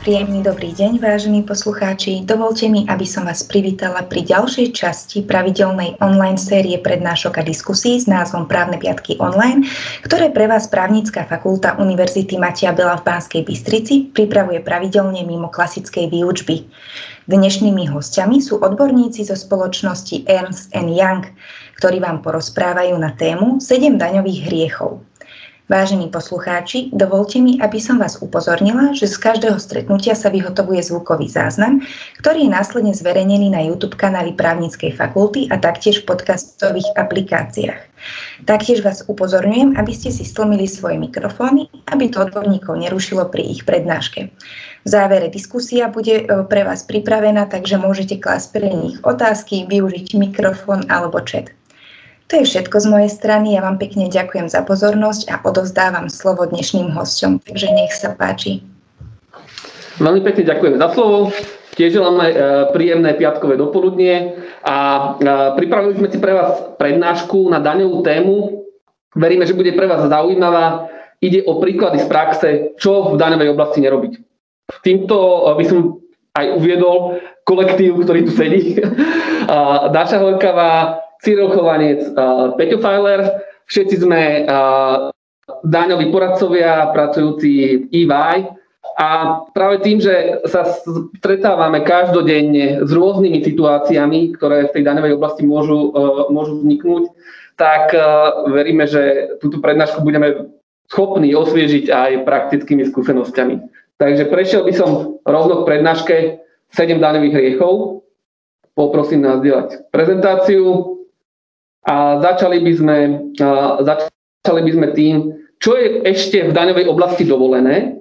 Príjemný dobrý deň, vážení poslucháči. Dovolte mi, aby som vás privítala pri ďalšej časti pravidelnej online série prednášok a diskusí s názvom Právne piatky online, ktoré pre vás právnická fakulta Univerzity Matia Bela v Banskej Bystrici pripravuje pravidelne mimo klasickej výučby. Dnešnými hostiami sú odborníci zo spoločnosti Ernst Young, ktorí vám porozprávajú na tému 7 daňových hriechov. Vážení poslucháči, dovolte mi, aby som vás upozornila, že z každého stretnutia sa vyhotovuje zvukový záznam, ktorý je následne zverejnený na YouTube kanáli Právnickej fakulty a taktiež v podcastových aplikáciách. Taktiež vás upozorňujem, aby ste si stlmili svoje mikrofóny, aby to odborníkov nerušilo pri ich prednáške. V závere diskusia bude e, pre vás pripravená, takže môžete klásť pre nich otázky, využiť mikrofón alebo chat. To je všetko z mojej strany. Ja vám pekne ďakujem za pozornosť a odovzdávam slovo dnešným hosťom. Takže nech sa páči. Veľmi pekne ďakujem za slovo. Tiež želáme e, príjemné piatkové dopoludnie a e, pripravili sme si pre vás prednášku na daňovú tému. Veríme, že bude pre vás zaujímavá. Ide o príklady z praxe, čo v daňovej oblasti nerobiť. Týmto by som aj uviedol kolektív, ktorý tu sedí. Daša Horkavá, Cyril Chovanec, uh, Peťo Feiler, všetci sme uh, daňoví poradcovia pracujúci v EY a práve tým, že sa stretávame každodenne s rôznymi situáciami, ktoré v tej daňovej oblasti môžu, uh, môžu vzniknúť, tak veríme, že túto prednášku budeme schopní osviežiť aj praktickými skúsenosťami. Takže prešiel by som rovno k prednáške 7 daňových hriechov. Poprosím nás delať prezentáciu. A začali by sme, začali by sme tým, čo je ešte v daňovej oblasti dovolené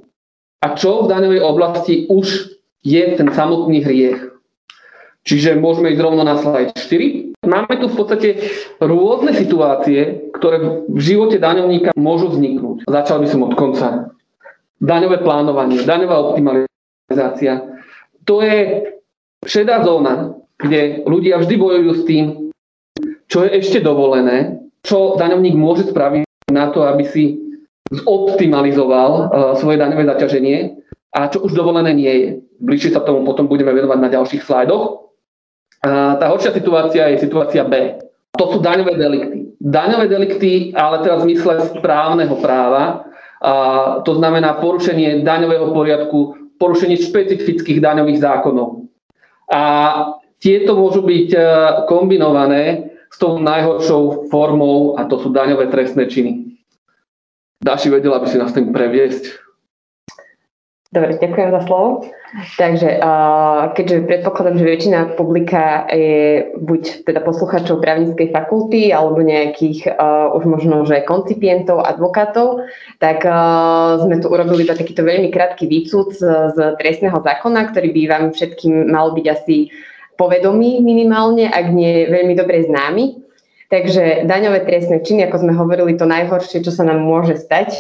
a čo v daňovej oblasti už je ten samotný hriech. Čiže môžeme ísť rovno na slide 4. Máme tu v podstate rôzne situácie, ktoré v živote daňovníka môžu vzniknúť. Začal by som od konca. Daňové plánovanie, daňová optimalizácia. To je šedá zóna, kde ľudia vždy bojujú s tým, čo je ešte dovolené, čo daňovník môže spraviť na to, aby si zoptimalizoval uh, svoje daňové zaťaženie a čo už dovolené nie je. Bližšie sa tomu potom budeme venovať na ďalších slajdoch. Uh, tá horšia situácia je situácia B. To sú daňové delikty. Daňové delikty, ale teraz v zmysle správneho práva, to znamená porušenie daňového poriadku, porušenie špecifických daňových zákonov. A tieto môžu byť kombinované s tou najhoršou formou a to sú daňové trestné činy. Dáši vedela by si nás tým previesť. Dobre, ďakujem za slovo. Takže keďže predpokladám, že väčšina publika je buď teda posluchačov právnickej fakulty alebo nejakých už možno, že koncipientov, advokátov, tak sme tu urobili iba takýto veľmi krátky výcud z, z trestného zákona, ktorý by vám všetkým mal byť asi povedomí minimálne, ak nie veľmi dobre známy. Takže daňové trestné činy, ako sme hovorili, to najhoršie, čo sa nám môže stať,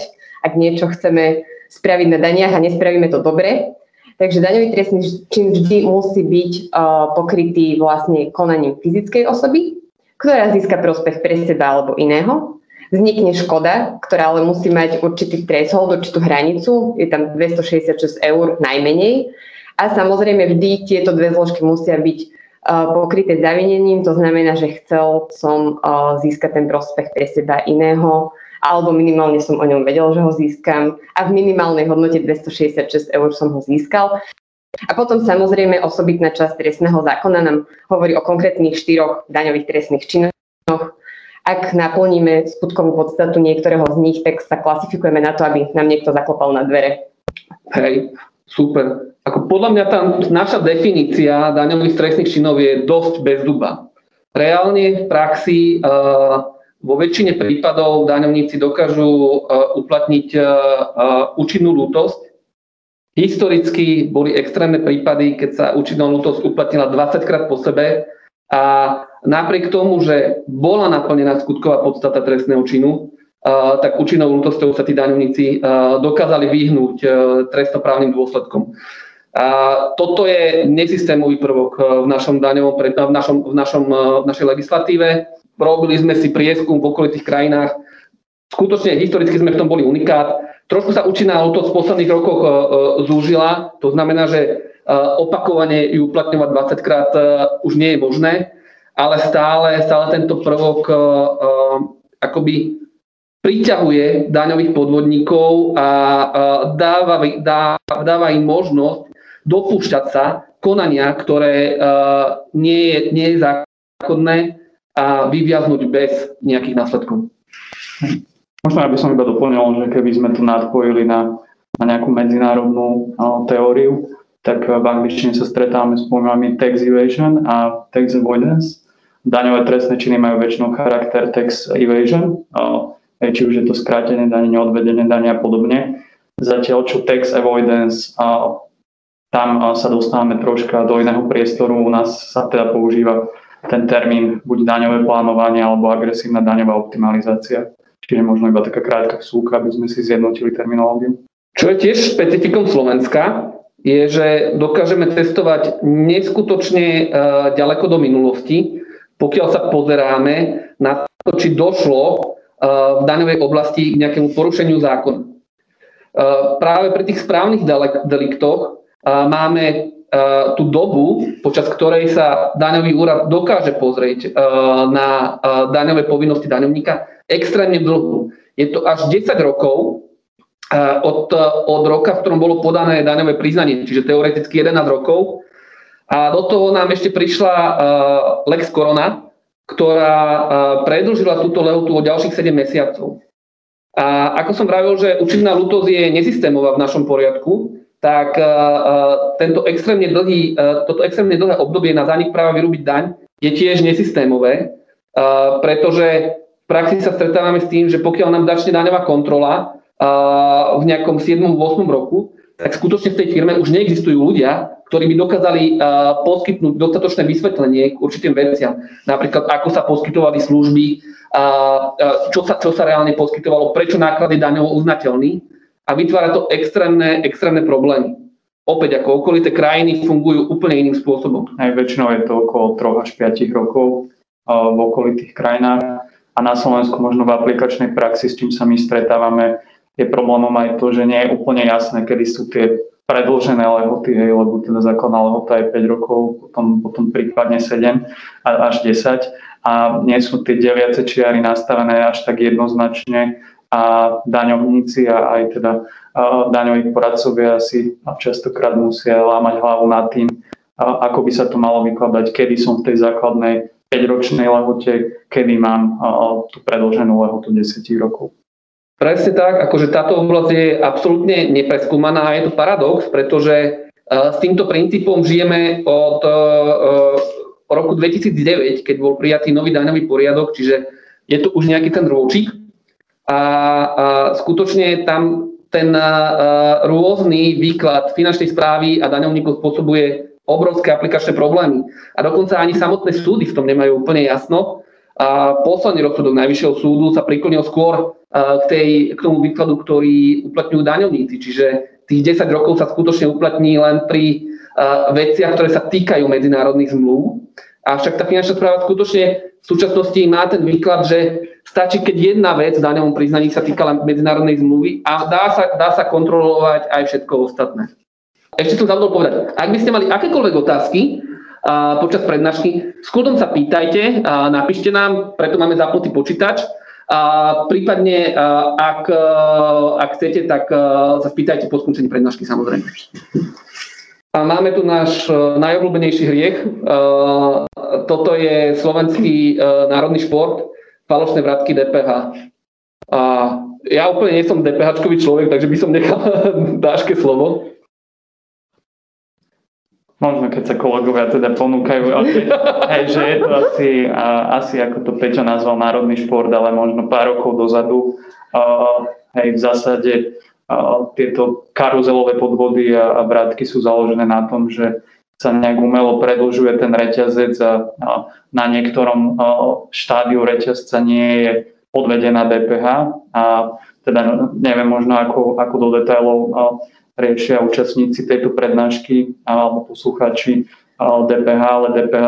ak niečo chceme spraviť na daniach a nespravíme to dobre. Takže daňový trestný čin vždy musí byť uh, pokrytý vlastne konaním fyzickej osoby, ktorá získa prospech pre seba alebo iného. Vznikne škoda, ktorá ale musí mať určitý threshold, určitú hranicu, je tam 266 eur najmenej a samozrejme vždy tieto dve zložky musia byť uh, pokryté zavinením, to znamená, že chcel som uh, získať ten prospech pre seba iného, alebo minimálne som o ňom vedel, že ho získam a v minimálnej hodnote 266 eur som ho získal. A potom samozrejme osobitná časť trestného zákona nám hovorí o konkrétnych štyroch daňových trestných činoch. Ak naplníme skutkovú podstatu niektorého z nich, tak sa klasifikujeme na to, aby nám niekto zaklopal na dvere. Hej, super. Ako podľa mňa tá naša definícia daňových trestných činov je dosť bezduba. Reálne v praxi uh, vo väčšine prípadov daňovníci dokážu uh, uplatniť uh, účinnú lútosť. Historicky boli extrémne prípady, keď sa účinná lútosť uplatnila 20 krát po sebe a napriek tomu, že bola naplnená skutková podstata trestného činu, tak účinnou lútosťou sa tí daňovníci dokázali vyhnúť trestnoprávnym dôsledkom. A toto je nesystémový prvok eh, v našom daňovom, v, našom, v, našom, eh, v našej legislatíve. Robili sme si prieskum v okolitých krajinách. skutočne historicky sme v tom boli unikát. Trošku sa účinná to v posledných rokoch zúžila, to znamená, že opakovane ju uplatňovať 20 krát už nie je možné, ale stále, stále tento prvok akoby priťahuje daňových podvodníkov a dáva, dá, dáva im možnosť dopúšťať sa konania, ktoré nie je, nie je zákonné a vyviaznuť bez nejakých následkov. Možno aby som iba doplnil, že keby sme to nadpojili na, na nejakú medzinárodnú no, teóriu, tak v angličtine sa stretávame s pojmami tax evasion a tax avoidance. Daňové trestné činy majú väčšinou charakter tax evasion, či už je to skrátenie dane, neodvedenie dane a podobne. Zatiaľ, čo tax avoidance, tam sa dostávame troška do iného priestoru. U nás sa teda používa ten termín buď daňové plánovanie alebo agresívna daňová optimalizácia. Čiže možno iba taká krátka súka, aby sme si zjednotili terminológiu. Čo je tiež špecifikom Slovenska, je, že dokážeme testovať neskutočne e, ďaleko do minulosti, pokiaľ sa pozeráme na to, či došlo e, v daňovej oblasti k nejakému porušeniu zákona. E, práve pri tých správnych deliktoch máme tú dobu, počas ktorej sa daňový úrad dokáže pozrieť na daňové povinnosti daňovníka, extrémne dlhú. Je to až 10 rokov od, od roka, v ktorom bolo podané daňové priznanie, čiže teoreticky 11 rokov. A do toho nám ešte prišla Lex Corona, ktorá predlžila túto lehotu o ďalších 7 mesiacov. A ako som pravil, že účinná lútosť je nesystémová v našom poriadku, tak tento extrémne dlhý, toto extrémne dlhé obdobie na zánik práva vyrúbiť daň je tiež nesystémové, pretože v praxi sa stretávame s tým, že pokiaľ nám začne daňová kontrola v nejakom 7. 8. roku, tak skutočne v tej firme už neexistujú ľudia, ktorí by dokázali poskytnúť dostatočné vysvetlenie k určitým veciam. Napríklad, ako sa poskytovali služby, čo sa, čo sa reálne poskytovalo, prečo náklady daňovo uznateľný a vytvára to extrémne, extrémne problémy. Opäť ako okolité krajiny fungujú úplne iným spôsobom. Aj väčšinou je to okolo 3 až 5 rokov v okolitých krajinách a na Slovensku možno v aplikačnej praxi, s čím sa my stretávame, je problémom aj to, že nie je úplne jasné, kedy sú tie predlžené lehoty, hej, lebo teda základná lehota je 5 rokov, potom, potom prípadne 7 až 10 a nie sú tie deviace čiary nastavené až tak jednoznačne a daňovníci a aj teda daňoví poradcovia si častokrát musia lámať hlavu nad tým, ako by sa to malo vykladať, kedy som v tej základnej 5-ročnej lehote, kedy mám tú predlženú lehotu 10 rokov. Presne tak, akože táto oblasť je absolútne nepreskúmaná a je to paradox, pretože s týmto princípom žijeme od roku 2009, keď bol prijatý nový daňový poriadok, čiže je to už nejaký ten rôčik, a, a skutočne tam ten a, rôzny výklad finančnej správy a daňovníkov spôsobuje obrovské aplikačné problémy. A dokonca ani samotné súdy v tom nemajú úplne jasno. A posledný rozsudok Najvyššieho súdu sa priklonil skôr k, tej, k tomu výkladu, ktorý uplatňujú daňovníci. Čiže tých 10 rokov sa skutočne uplatní len pri veciach, ktoré sa týkajú medzinárodných zmluv. Avšak tá finančná správa skutočne v súčasnosti má ten výklad, že Stačí, keď jedna vec v daňovom priznaní sa týka medzinárodnej zmluvy a dá sa, dá sa kontrolovať aj všetko ostatné. Ešte som zabudol povedať, ak by ste mali akékoľvek otázky a, počas prednášky, s sa pýtajte, a napíšte nám, preto máme zapnutý počítač. A prípadne, a, ak, a, ak chcete, tak a, sa pýtajte po skončení prednášky samozrejme. A máme tu náš najobľúbenejší hriech. Toto je slovenský národný šport falošné vratky DPH. A ja úplne nie som DPH človek, takže by som nechal dáške slovo. Možno keď sa kolegovia teda ponúkajú, hej, že je to asi, asi ako to Peťo nazval národný šport, ale možno pár rokov dozadu. A, hej, v zásade a, tieto karuzelové podvody a, a vrátky sú založené na tom, že sa nejak umelo predlžuje ten reťazec a, na niektorom štádiu reťazca nie je odvedená DPH a teda neviem možno ako, ako do detailov riešia účastníci tejto prednášky alebo poslucháči DPH, ale DPH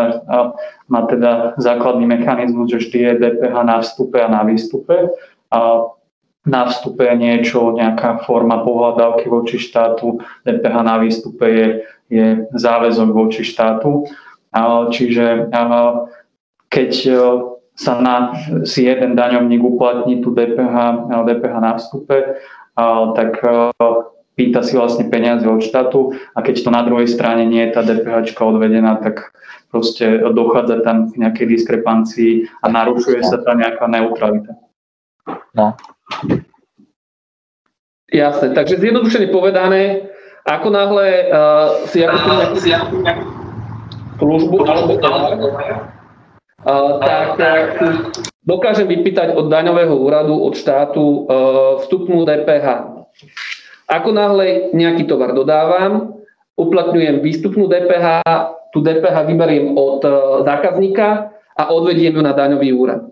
má teda základný mechanizmus, že vždy je DPH na vstupe a na výstupe. A na vstupe je niečo, nejaká forma pohľadávky voči štátu, DPH na výstupe je, je záväzok voči štátu. Čiže keď sa na, si jeden daňovník uplatní tú DPH, DPH na vstupe, tak pýta si vlastne peniaze od štátu a keď to na druhej strane nie je tá DPH odvedená, tak proste dochádza tam k nejakej diskrepancii a narušuje sa tam nejaká neutralita. No. Jasné, takže zjednodušene povedané, ako náhle uh, si ako nejakú službu alebo Uh, tak uh, dokážem vypýtať od daňového úradu, od štátu uh, vstupnú DPH. Ako náhle nejaký tovar dodávam, uplatňujem výstupnú DPH, tú DPH vyberiem od zákazníka a odvediem ju na daňový úrad.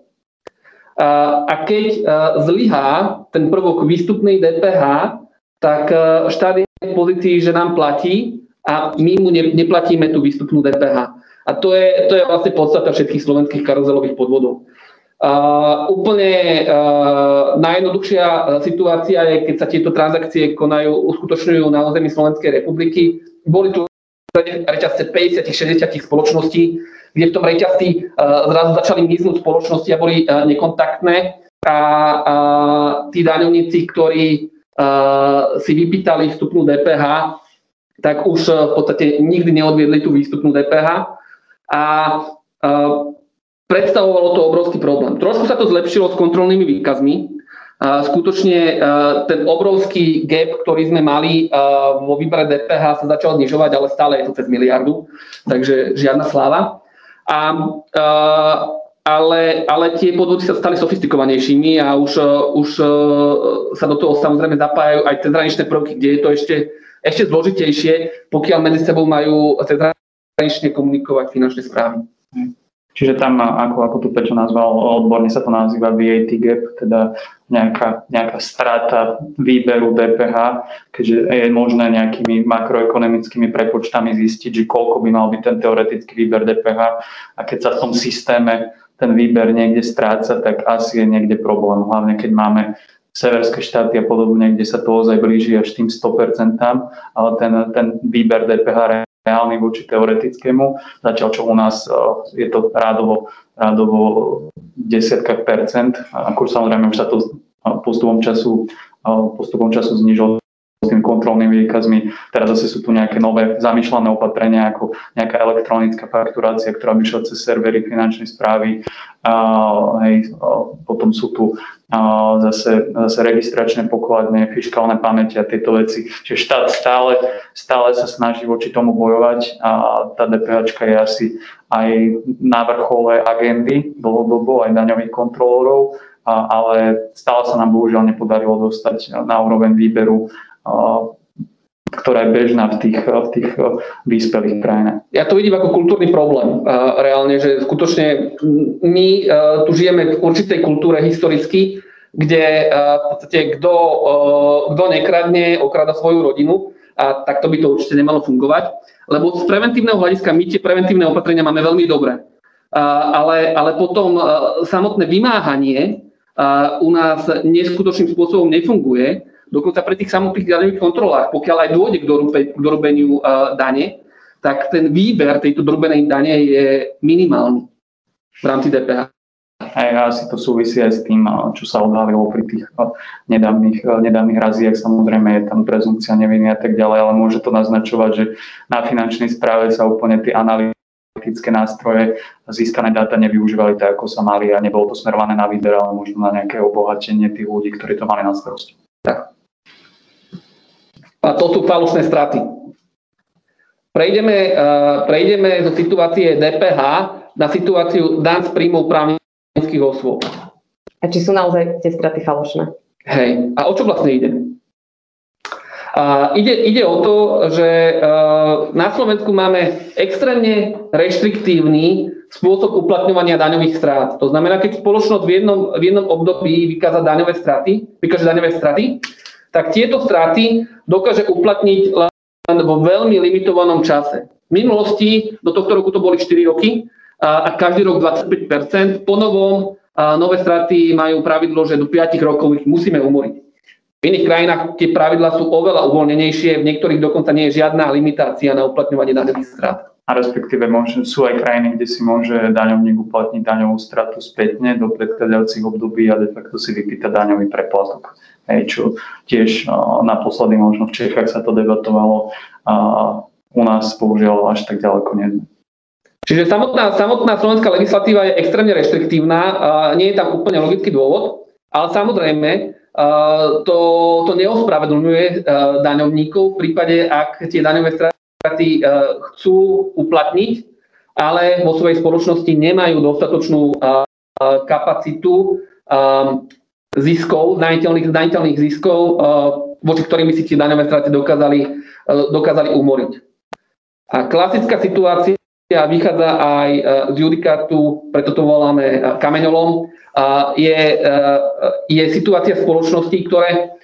A keď zlyhá ten prvok výstupnej DPH, tak štát je pozícii, že nám platí a my mu neplatíme tú výstupnú DPH. A to je, to je vlastne podstata všetkých slovenských karuzelových podvodov. Uh, úplne uh, najjednoduchšia situácia je, keď sa tieto transakcie konajú, uskutočňujú na území Slovenskej republiky. Boli tu reťazce 50-60 spoločností, kde v tom reťazci uh, zrazu začali miznúť spoločnosti a boli uh, nekontaktné a uh, tí daňovníci, ktorí si vypýtali vstupnú DPH, tak už uh, v podstate nikdy neodviedli tú výstupnú DPH a predstavovalo to obrovský problém. Trošku sa to zlepšilo s kontrolnými výkazmi. Skutočne ten obrovský gap, ktorý sme mali vo výbere DPH sa začal znižovať, ale stále je to cez miliardu, takže žiadna sláva. A, ale, ale tie podvody sa stali sofistikovanejšími a už, už sa do toho samozrejme zapájajú aj cezhraničné prvky, kde je to ešte, ešte zložitejšie, pokiaľ medzi sebou majú cezhranične komunikovať finančné správy. Čiže tam, ako, ako tu Pečo nazval, odborne sa to nazýva VAT gap, teda nejaká, nejaká strata výberu DPH, keďže je možné nejakými makroekonomickými prepočtami zistiť, že koľko by mal byť ten teoretický výber DPH a keď sa v tom systéme ten výber niekde stráca, tak asi je niekde problém. Hlavne keď máme severské štáty a podobne, kde sa to ozaj blíži až tým 100%, ale ten, ten výber DPH reálny voči teoretickému, zatiaľ čo u nás e, je to rádovo, rádovo desiatka percent, ako samozrejme už sa to postupom času, e, postupom času znižilo s tými kontrolnými výkazmi. Teraz zase sú tu nejaké nové zamýšľané opatrenia, ako nejaká elektronická fakturácia, ktorá by šla cez servery finančnej správy. A, hej, a potom sú tu a, zase, zase registračné pokladne, fiskálne pamäti a tieto veci. Čiže štát stále, stále sa snaží voči tomu bojovať a tá DPH je asi aj na vrchole agendy dlhodobo, aj daňových kontrolórov, ale stále sa nám bohužiaľ nepodarilo dostať na úroveň výberu ktorá je bežná v tých, v tých vyspelých krajinách. Ja to vidím ako kultúrny problém. Reálne, že skutočne my tu žijeme v určitej kultúre historicky, kde v podstate kto, kto nekradne, okrada svoju rodinu a takto by to určite nemalo fungovať. Lebo z preventívneho hľadiska my tie preventívne opatrenia máme veľmi dobré. Ale, ale potom samotné vymáhanie u nás neskutočným spôsobom nefunguje Dokonca pri tých samotných daňových kontrolách, pokiaľ aj dôjde k, dorube, k dorobeniu uh, dane, tak ten výber tejto dorobenej dane je minimálny v rámci DPH. A asi to súvisí aj s tým, čo sa odhalilo pri tých nedávnych, nedávnych raziach. Samozrejme je tam prezumcia neviny a tak ďalej, ale môže to naznačovať, že na finančnej správe sa úplne tie analytické nástroje získané dáta nevyužívali tak, ako sa mali a nebolo to smerované na výber, ale možno na nejaké obohatenie tých ľudí, ktorí to mali na starosti. Tak. A to sú falošné straty. Prejdeme, uh, prejdeme zo situácie DPH na situáciu dan z príjmov právnických osôb. A či sú naozaj tie straty falošné? Hej, a o čo vlastne ide? A ide, ide o to, že uh, na Slovensku máme extrémne reštriktívny spôsob uplatňovania daňových strát. To znamená, keď spoločnosť v jednom, v jednom období vykáza daňové straty, vykáže daňové straty, tak tieto straty dokáže uplatniť len vo veľmi limitovanom čase. V minulosti do tohto roku to boli 4 roky a každý rok 25 Po novom nové straty majú pravidlo, že do 5 rokov ich musíme umoriť. V iných krajinách tie pravidlá sú oveľa uvoľnenejšie, v niektorých dokonca nie je žiadna limitácia na uplatňovanie daňových strát. A respektíve sú aj krajiny, kde si môže daňovník uplatniť daňovú stratu spätne do predchádzajúcich období a de facto si vypýta daňový preplatok. Hej, čo tiež uh, naposledy možno v Čechách sa to debatovalo a u nás bohužiaľ až tak ďaleko nie. Čiže samotná, samotná slovenská legislatíva je extrémne reštriktívna, nie je tam úplne logický dôvod, ale samozrejme to, to neospravedlňuje daňovníkov v prípade, ak tie daňové straty chcú uplatniť, ale vo svojej spoločnosti nemajú dostatočnú kapacitu ziskov, zdaniteľných, zdaniteľných ziskov, voči ktorým by si tie daňové straty dokázali, dokázali umoriť. A klasická situácia vychádza aj z judikátu, preto to voláme kameňolom, je, je situácia spoločnosti, ktoré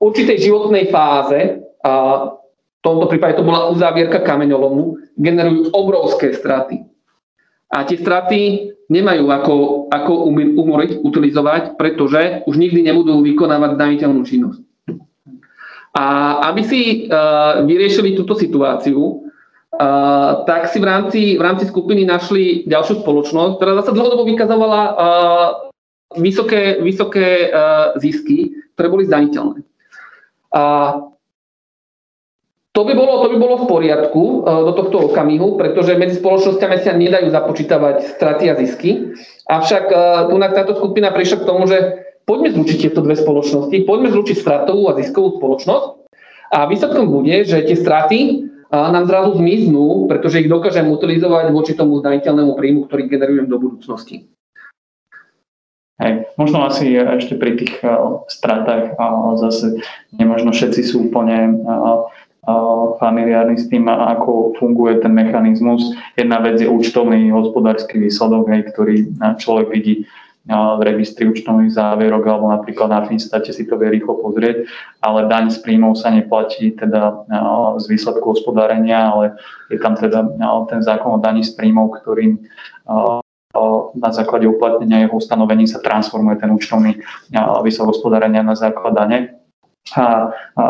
v určitej životnej fáze, a v tomto prípade to bola uzávierka kameňolomu, generujú obrovské straty. A tie straty nemajú ako, ako umoriť, utilizovať, pretože už nikdy nebudú vykonávať zdaniteľnú činnosť. A aby si uh, vyriešili túto situáciu, uh, tak si v rámci, v rámci skupiny našli ďalšiu spoločnosť, ktorá zase dlhodobo vykazovala uh, vysoké, vysoké uh, zisky, ktoré boli zdaniteľné. A to by bolo, to by bolo v poriadku uh, do tohto okamihu, pretože medzi spoločnosťami sa nedajú započítavať straty a zisky. Avšak uh, tu táto skupina prišla k tomu, že poďme zlučiť tieto dve spoločnosti, poďme zlučiť stratovú a ziskovú spoločnosť a výsledkom bude, že tie straty nám zrazu zmiznú, pretože ich dokážem utilizovať voči tomu zdaniteľnému príjmu, ktorý generujem do budúcnosti. Hej, možno asi ešte pri tých stratách zase nemožno všetci sú úplne familiárni s tým, ako funguje ten mechanizmus. Jedna vec je účtovný hospodársky výsledok, hej, ktorý človek vidí v registri účtovných závierok alebo napríklad na Finstate si to vie rýchlo pozrieť, ale daň z príjmov sa neplatí teda z výsledku hospodárenia, ale je tam teda ten zákon o daní z príjmov, ktorým na základe uplatnenia jeho ustanovení sa transformuje ten účtovný výsledok hospodárenia na základ dane. A, a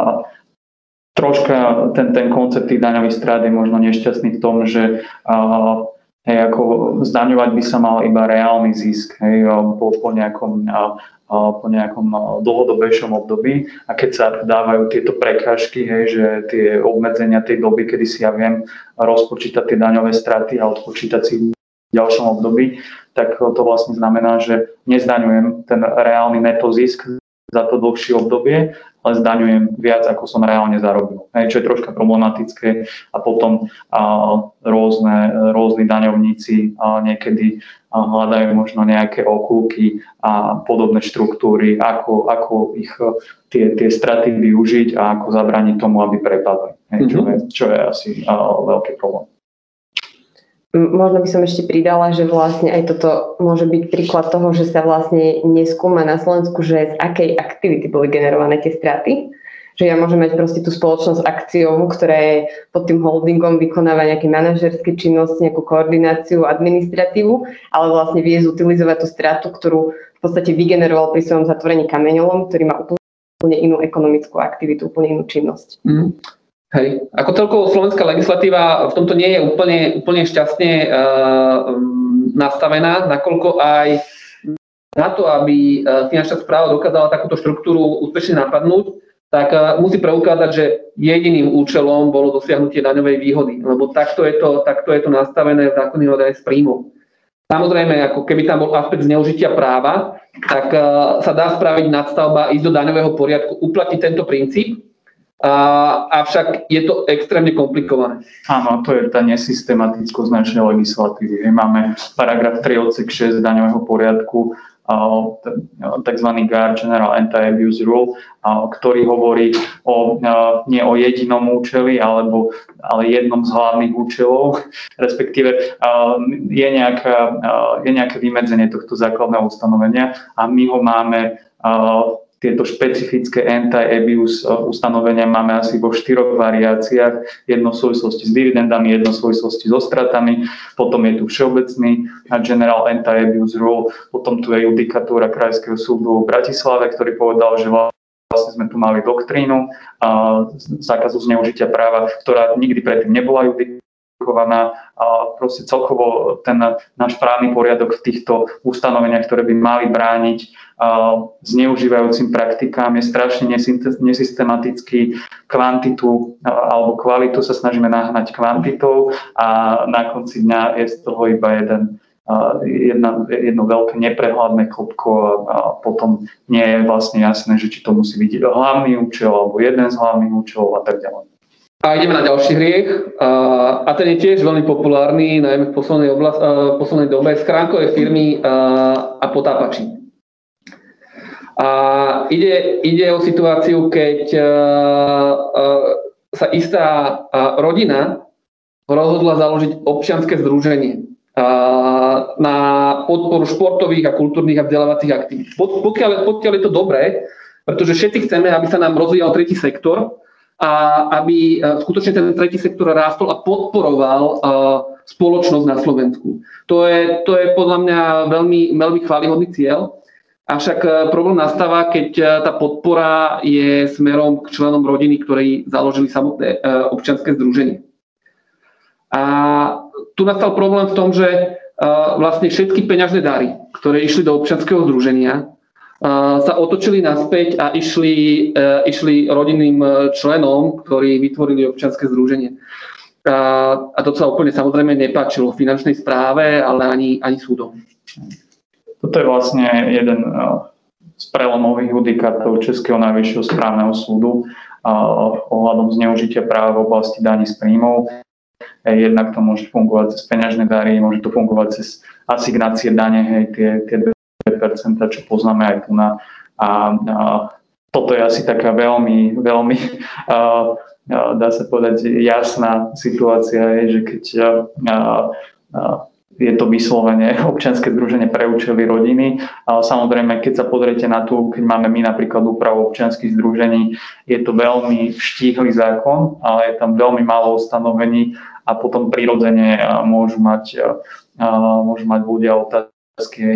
troška ten, ten koncept tých daňových strát je možno nešťastný v tom, že a, Hej, ako zdaňovať by sa mal iba reálny zisk hej, po, po nejakom po nejakom dlhodobejšom období. A keď sa dávajú tieto prekážky, hej, že tie obmedzenia tej doby, kedy si ja viem rozpočítať tie daňové straty a odpočítať si v ďalšom období, tak to vlastne znamená, že nezdaňujem ten reálny neto zisk za to dlhšie obdobie, ale zdaňujem viac, ako som reálne zarobil. Hej, čo je troška problematické a potom a, rôzne, rôzni daňovníci a, niekedy a, hľadajú možno nejaké okúky a podobné štruktúry, ako, ako ich tie, tie straty využiť a ako zabraniť tomu, aby prepadli. Hej, čo, mm-hmm. je, čo je asi a, veľký problém. Možno by som ešte pridala, že vlastne aj toto môže byť príklad toho, že sa vlastne neskúma na Slovensku, že z akej aktivity boli generované tie straty. Že ja môžem mať proste tú spoločnosť akciovú, ktorá je pod tým holdingom, vykonáva nejaké manažerské činnosti, nejakú koordináciu, administratívu, ale vlastne vie zutilizovať tú stratu, ktorú v podstate vygeneroval pri svojom zatvorení kameňolom, ktorý má úplne inú ekonomickú aktivitu, úplne inú činnosť. Mm. Hej. Ako celkovo slovenská legislatíva v tomto nie je úplne, úplne šťastne uh, nastavená, nakoľko aj na to, aby uh, finančná správa dokázala takúto štruktúru úspešne napadnúť, tak uh, musí preukázať, že jediným účelom bolo dosiahnutie daňovej výhody, lebo takto je to, takto je to nastavené v zákone o z príjmu. Samozrejme, ako keby tam bol aspekt zneužitia práva, tak sa dá spraviť nadstavba, ísť do daňového poriadku, uplatniť tento princíp a, avšak je to extrémne komplikované. Áno, to je tá nesystematickosť našej legislatívy. Máme paragraf 3 odsek 6 daňového poriadku, tzv. GAR General Anti-Abuse Rule, ktorý hovorí o, nie o jedinom účeli, alebo, ale jednom z hlavných účelov, respektíve je, nejaká, je nejaké vymedzenie tohto základného ustanovenia a my ho máme tieto špecifické anti-abuse ustanovenia máme asi vo štyroch variáciách. Jedno v súvislosti s dividendami, jedno v súvislosti so stratami, potom je tu všeobecný General Anti-Abuse Rule, potom tu je judikatúra Krajského súdu v Bratislave, ktorý povedal, že vlastne sme tu mali doktrínu zákazu zneužitia práva, ktorá nikdy predtým nebola judikatúra komplikovaná. Proste celkovo ten náš právny poriadok v týchto ustanoveniach, ktoré by mali brániť zneužívajúcim praktikám, je strašne nesystematický. Kvantitu alebo kvalitu sa snažíme nahnať kvantitou a na konci dňa je z toho iba jeden jedna, jedno veľké neprehľadné klopko a potom nie je vlastne jasné, že či to musí byť hlavný účel alebo jeden z hlavných účelov a tak ďalej. A ideme na ďalší hriech. A ten je tiež veľmi populárny, najmä v poslednej, oblast, v poslednej dobe. Skránkové firmy a potápači. A ide, ide o situáciu, keď sa istá rodina rozhodla založiť občianske združenie na podporu športových a kultúrnych a vzdelávacích aktivít. Pokiaľ, pokiaľ je to dobré, pretože všetci chceme, aby sa nám rozvíjal tretí sektor, a aby e, skutočne ten tretí sektor rástol a podporoval e, spoločnosť na Slovensku. To je, to je podľa mňa veľmi, veľmi chválihodný cieľ. Avšak e, problém nastáva, keď tá podpora je smerom k členom rodiny, ktorí založili samotné občianske združenie. A tu nastal problém v tom, že vlastne všetky peňažné dary, ktoré išli do občianského združenia, sa otočili naspäť a išli, e, išli rodinným e, členom, ktorí vytvorili občianske združenie. A to sa úplne samozrejme nepáčilo finančnej správe, ale ani, ani súdom. Toto je vlastne jeden e, z prelomových judikátov Českého najvyššieho správneho súdu ohľadom zneužitia práva v oblasti daní z príjmov. Jednak to môže fungovať cez peňažné dary, môže to fungovať cez asignácie dane, hej, tie, tie čo poznáme aj tu na. A, a toto je asi taká veľmi, veľmi, a, a, dá sa povedať, jasná situácia, je, že keď a, a, je to vyslovene občianske združenie pre účely rodiny. Ale samozrejme, keď sa pozriete na tú, keď máme my napríklad úpravu občianských združení, je to veľmi štíhly zákon, ale je tam veľmi málo ustanovení a potom prirodzene môžu mať, môžu mať ľudia otázky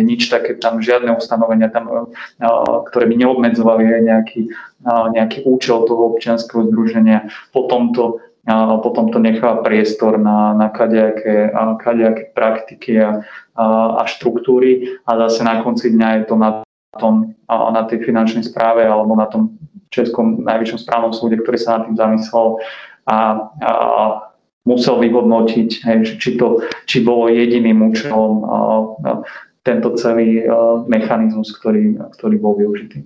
nič také, tam žiadne ustanovenia, tam, eh, ktoré by neobmedzovali nejaký, eh, nejaký účel toho občianského združenia. Potom to, eh, potom to nechá priestor na, na kadejaké, kadejaké praktiky a, a štruktúry a zase na konci dňa je to na tom, na tej finančnej správe alebo na tom Českom najvyššom správnom súde, ktorý sa nad tým zamyslel a, a musel vyhodnotiť, hej, či, to, či bolo jediným účelom tento celý uh, mechanizmus, ktorý, ktorý bol využitý.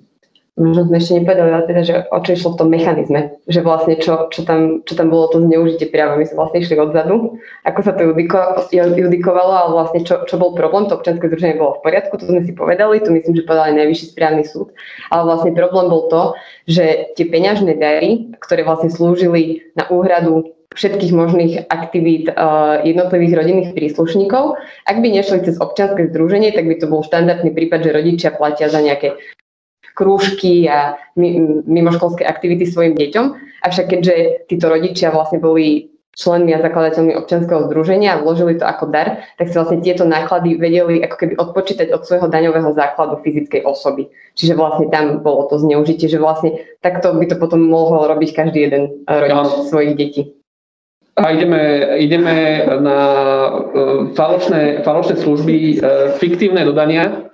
Možno sme ešte nepovedali, ale teda, že o čo išlo v tom mechanizme, že vlastne čo, čo, tam, čo tam bolo to zneužitie práva. My sme vlastne išli odzadu, ako sa to judiko, judikovalo, ale vlastne čo, čo bol problém, to občianske združenie bolo v poriadku, to sme si povedali, to myslím, že povedali najvyšší správny súd, ale vlastne problém bol to, že tie peňažné dary, ktoré vlastne slúžili na úhradu všetkých možných aktivít uh, jednotlivých rodinných príslušníkov. Ak by nešli cez občianske združenie, tak by to bol štandardný prípad, že rodičia platia za nejaké krúžky a mimoškolské aktivity svojim deťom. Avšak keďže títo rodičia vlastne boli členmi a zakladateľmi občianského združenia a vložili to ako dar, tak si vlastne tieto náklady vedeli ako keby odpočítať od svojho daňového základu fyzickej osoby. Čiže vlastne tam bolo to zneužitie, že vlastne takto by to potom mohol robiť každý jeden rodič svojich detí a ideme, ideme na uh, falošné, falošné služby, uh, fiktívne dodania.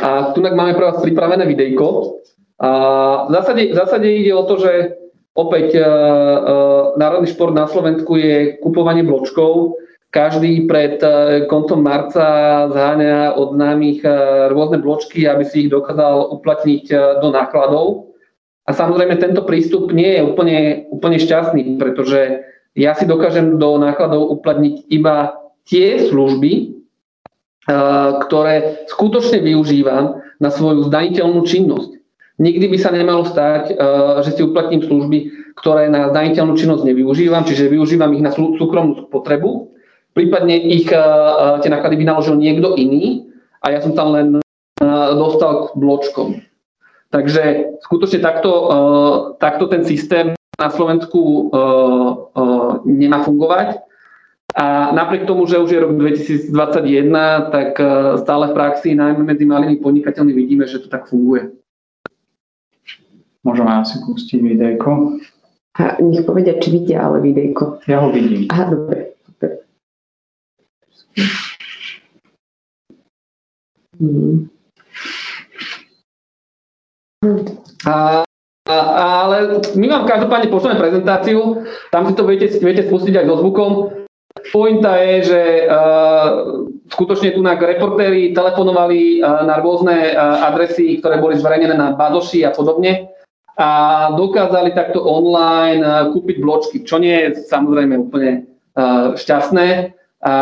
A tu máme pre vás pripravené videjko. A v zásade, v zásade ide o to, že opäť uh, uh, národný šport na Slovensku je kupovanie bločkov. Každý pred uh, koncom marca zháňa od známych rôzne bločky, aby si ich dokázal uplatniť do nákladov. A samozrejme tento prístup nie je úplne, úplne šťastný, pretože ja si dokážem do nákladov uplatniť iba tie služby, ktoré skutočne využívam na svoju zdaniteľnú činnosť. Nikdy by sa nemalo stať, že si uplatním služby, ktoré na zdaniteľnú činnosť nevyužívam, čiže využívam ich na súkromnú spotrebu, prípadne ich tie náklady vynaložil niekto iný a ja som tam len dostal k bločkom. Takže skutočne takto, takto ten systém na Slovensku nemá fungovať. A napriek tomu, že už je rok 2021, tak stále v praxi, najmä medzi malými podnikateľmi, vidíme, že to tak funguje. Môžeme asi pustiť videjko. A nech povedia, či vidia ale videjko. Ja ho vidím. Aha, dobre. Hmm. A, a, ale my vám každopádne pošleme prezentáciu, tam si to viete, viete spustiť aj so zvukom. Pointa je, že uh, skutočne tu reportéri telefonovali uh, na rôzne uh, adresy, ktoré boli zverejnené na Badoši a podobne a dokázali takto online kúpiť bločky, čo nie je samozrejme úplne šťastné, a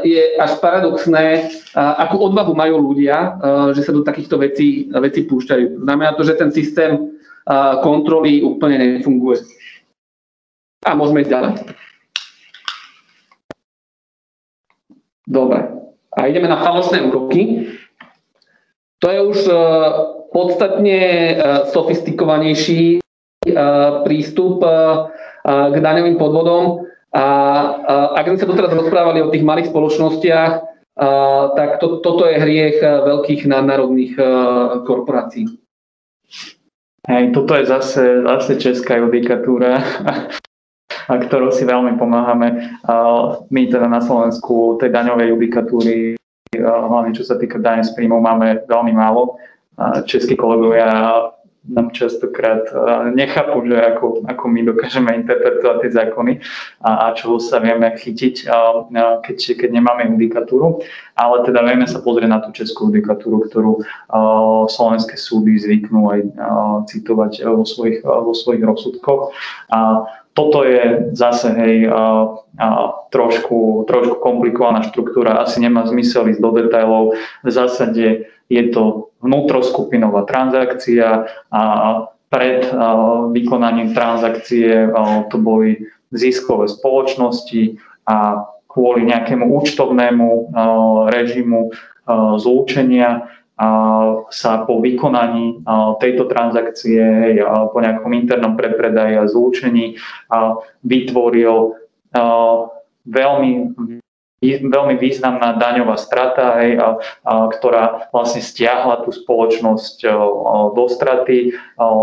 je až paradoxné, akú odvahu majú ľudia, že sa do takýchto vecí, vecí púšťajú. Znamená to, že ten systém kontroly úplne nefunguje. A môžeme ísť ďalej. Dobre. A ideme na falošné úroky. To je už podstatne sofistikovanejší prístup k daňovým podvodom a, ak sme sa doteraz rozprávali o tých malých spoločnostiach, tak to, toto je hriech veľkých nadnárodných korporácií. Hej, toto je zase, zase česká judikatúra, a ktorou si veľmi pomáhame. My teda na Slovensku tej daňovej judikatúry, hlavne čo sa týka dane z príjmov, máme veľmi málo. Českí kolegovia nám častokrát nechápu, že ako, ako my dokážeme interpretovať tie zákony a, a čo sa vieme chytiť, keď, keď nemáme judikatúru. Ale teda vieme sa pozrieť na tú českú judikatúru, ktorú slovenské súdy zvyknú aj citovať vo svojich, vo svojich rozsudkoch. A toto je zase hej, a, a trošku, trošku komplikovaná štruktúra, asi nemá zmysel ísť do detailov. V zásade je to vnútroskupinová transakcia a pred vykonaním transakcie to boli ziskové spoločnosti a kvôli nejakému účtovnému režimu zlúčenia sa po vykonaní tejto transakcie, po nejakom internom prepredaji a zlúčení vytvoril veľmi veľmi významná daňová strata, hej, a, a, ktorá vlastne stiahla tú spoločnosť a, do straty.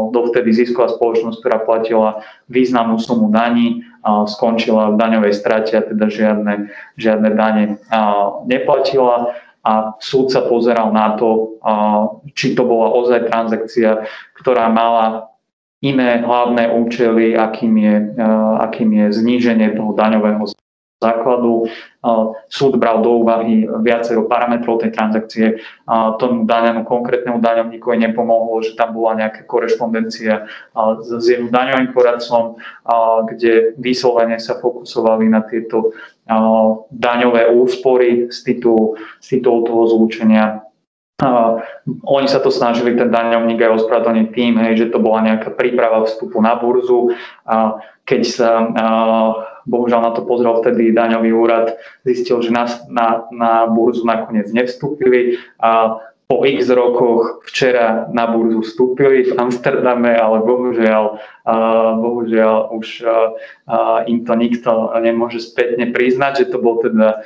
Dovtedy zisková spoločnosť, ktorá platila významnú sumu daní, skončila v daňovej strate a teda žiadne, žiadne dane neplatila a súd sa pozeral na to, či to bola ozaj transakcia, ktorá mala iné hlavné účely, akým je, akým je zníženie toho daňového základu. Súd bral do úvahy viacero parametrov tej transakcie. Tomu danému konkrétnemu daňovníkovi nepomohlo, že tam bola nejaká korešpondencia s jeho daňovým poradcom, kde vyslovene sa fokusovali na tieto daňové úspory z titulu, z titulu toho zlúčenia Oni sa to snažili, ten daňovník aj ospravedlniť tým, hej, že to bola nejaká príprava vstupu na burzu. Uh, keď sa uh, bohužiaľ na to pozrel vtedy daňový úrad, zistil, že na, na, na burzu nakoniec nevstúpili a po x rokoch včera na burzu vstúpili v Amsterdame, ale bohužiaľ, bohužiaľ už im to nikto nemôže spätne priznať, že to, bol teda,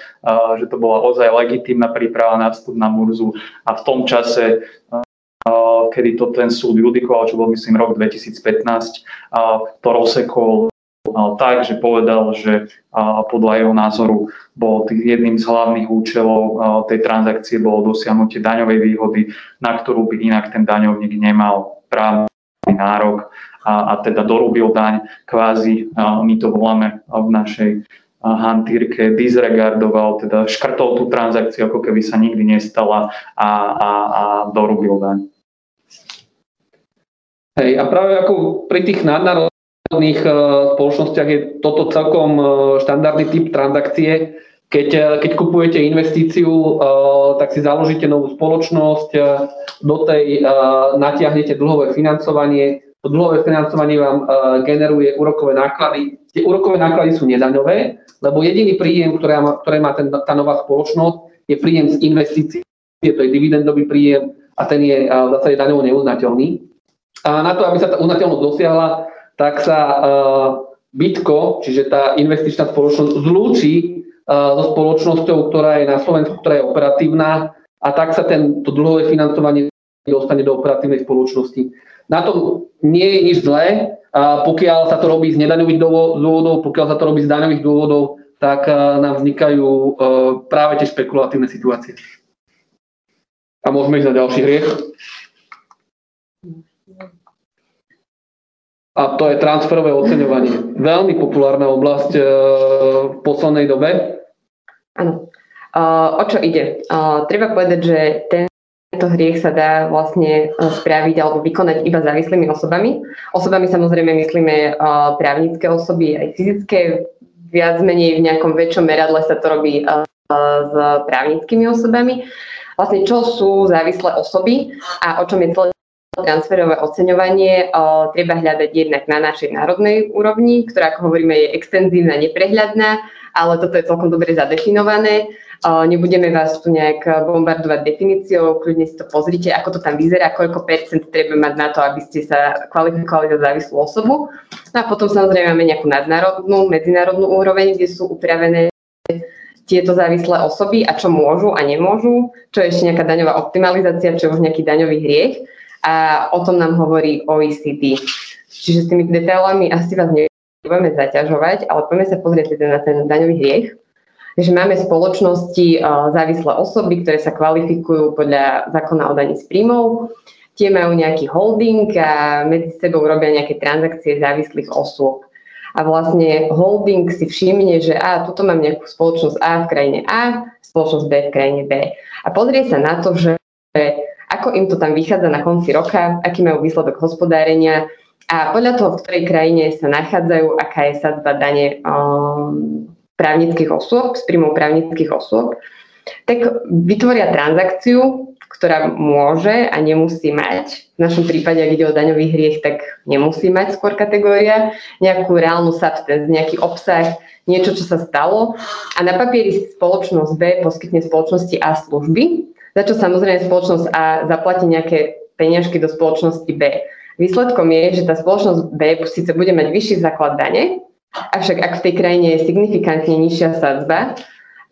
že to bola ozaj legitímna príprava na vstup na burzu. A v tom čase kedy to ten súd judikoval, čo bol myslím rok 2015, to rozsekol tak, že povedal, že podľa jeho názoru bol jedným z hlavných účelov tej transakcie bolo dosiahnutie daňovej výhody, na ktorú by inak ten daňovník nemal právny nárok a, a teda dorúbil daň, kvázi my to voláme v našej hantírke, disregardoval, teda škrtol tú transakciu, ako keby sa nikdy nestala a, a, a dorúbil daň. Hej, a práve ako pri tých nadnárodných národných eh, spoločnostiach je toto celkom eh, štandardný typ transakcie. Keď, eh, keď kupujete investíciu, tak si založíte novú spoločnosť, do tej natiahnete dlhové financovanie, to dlhové financovanie vám generuje úrokové náklady. Tie úrokové náklady sú nedaňové, lebo jediný príjem, ktoré má, ktoré má ten, tá nová spoločnosť, je príjem z investícií, to je dividendový príjem a ten je v zásade daňovo neuznateľný. A na to, aby sa tá uznateľnosť dosiahla, tak sa Bitko, čiže tá investičná spoločnosť, zlúči so spoločnosťou, ktorá je na Slovensku, ktorá je operatívna a tak sa to dlhové financovanie dostane do operatívnej spoločnosti. Na tom nie je nič zlé, pokiaľ sa to robí z nedaňových dôvodov, pokiaľ sa to robí z daňových dôvodov, tak nám vznikajú práve tie špekulatívne situácie. A môžeme ísť na ďalší hriech. A to je transferové oceňovanie. Veľmi populárna oblasť v poslednej dobe. Áno. Uh, o čo ide? Uh, treba povedať, že tento hriech sa dá vlastne spraviť alebo vykonať iba závislými osobami. Osobami samozrejme myslíme právnické osoby, aj fyzické. Viac menej v nejakom väčšom meradle sa to robí s právnickými osobami. Vlastne čo sú závislé osoby a o čom je celé transferové oceňovanie o, treba hľadať jednak na našej národnej úrovni, ktorá, ako hovoríme, je extenzívna, neprehľadná, ale toto je celkom dobre zadefinované. Nebudeme vás tu nejak bombardovať definíciou, kľudne si to pozrite, ako to tam vyzerá, koľko percent treba mať na to, aby ste sa kvalifikovali za závislú osobu. No a potom samozrejme máme nejakú nadnárodnú, medzinárodnú úroveň, kde sú upravené tieto závislé osoby a čo môžu a nemôžu, čo je ešte nejaká daňová optimalizácia, čo je už nejaký daňový hriech. A o tom nám hovorí OECD. Čiže s tými detailami asi vás nebudeme zaťažovať, ale poďme sa pozrieť teda na ten daňový hriech. Takže máme spoločnosti závislé osoby, ktoré sa kvalifikujú podľa zákona o daní z príjmov. Tie majú nejaký holding a medzi sebou robia nejaké transakcie závislých osôb. A vlastne holding si všimne, že a, tuto mám nejakú spoločnosť A v krajine A, spoločnosť B v krajine B. A pozrie sa na to, že ako im to tam vychádza na konci roka, aký majú výsledok hospodárenia a podľa toho, v ktorej krajine sa nachádzajú, aká je sadzba dane um, právnických osôb, s príjmom právnických osôb, tak vytvoria transakciu, ktorá môže a nemusí mať. V našom prípade, ak ide o daňový hriech, tak nemusí mať skôr kategória, nejakú reálnu substance, nejaký obsah, niečo, čo sa stalo. A na papieri spoločnosť B poskytne spoločnosti A služby, za čo samozrejme spoločnosť A zaplatí nejaké peniažky do spoločnosti B. Výsledkom je, že tá spoločnosť B síce bude mať vyšší základ dane, Avšak ak v tej krajine je signifikantne nižšia sadzba,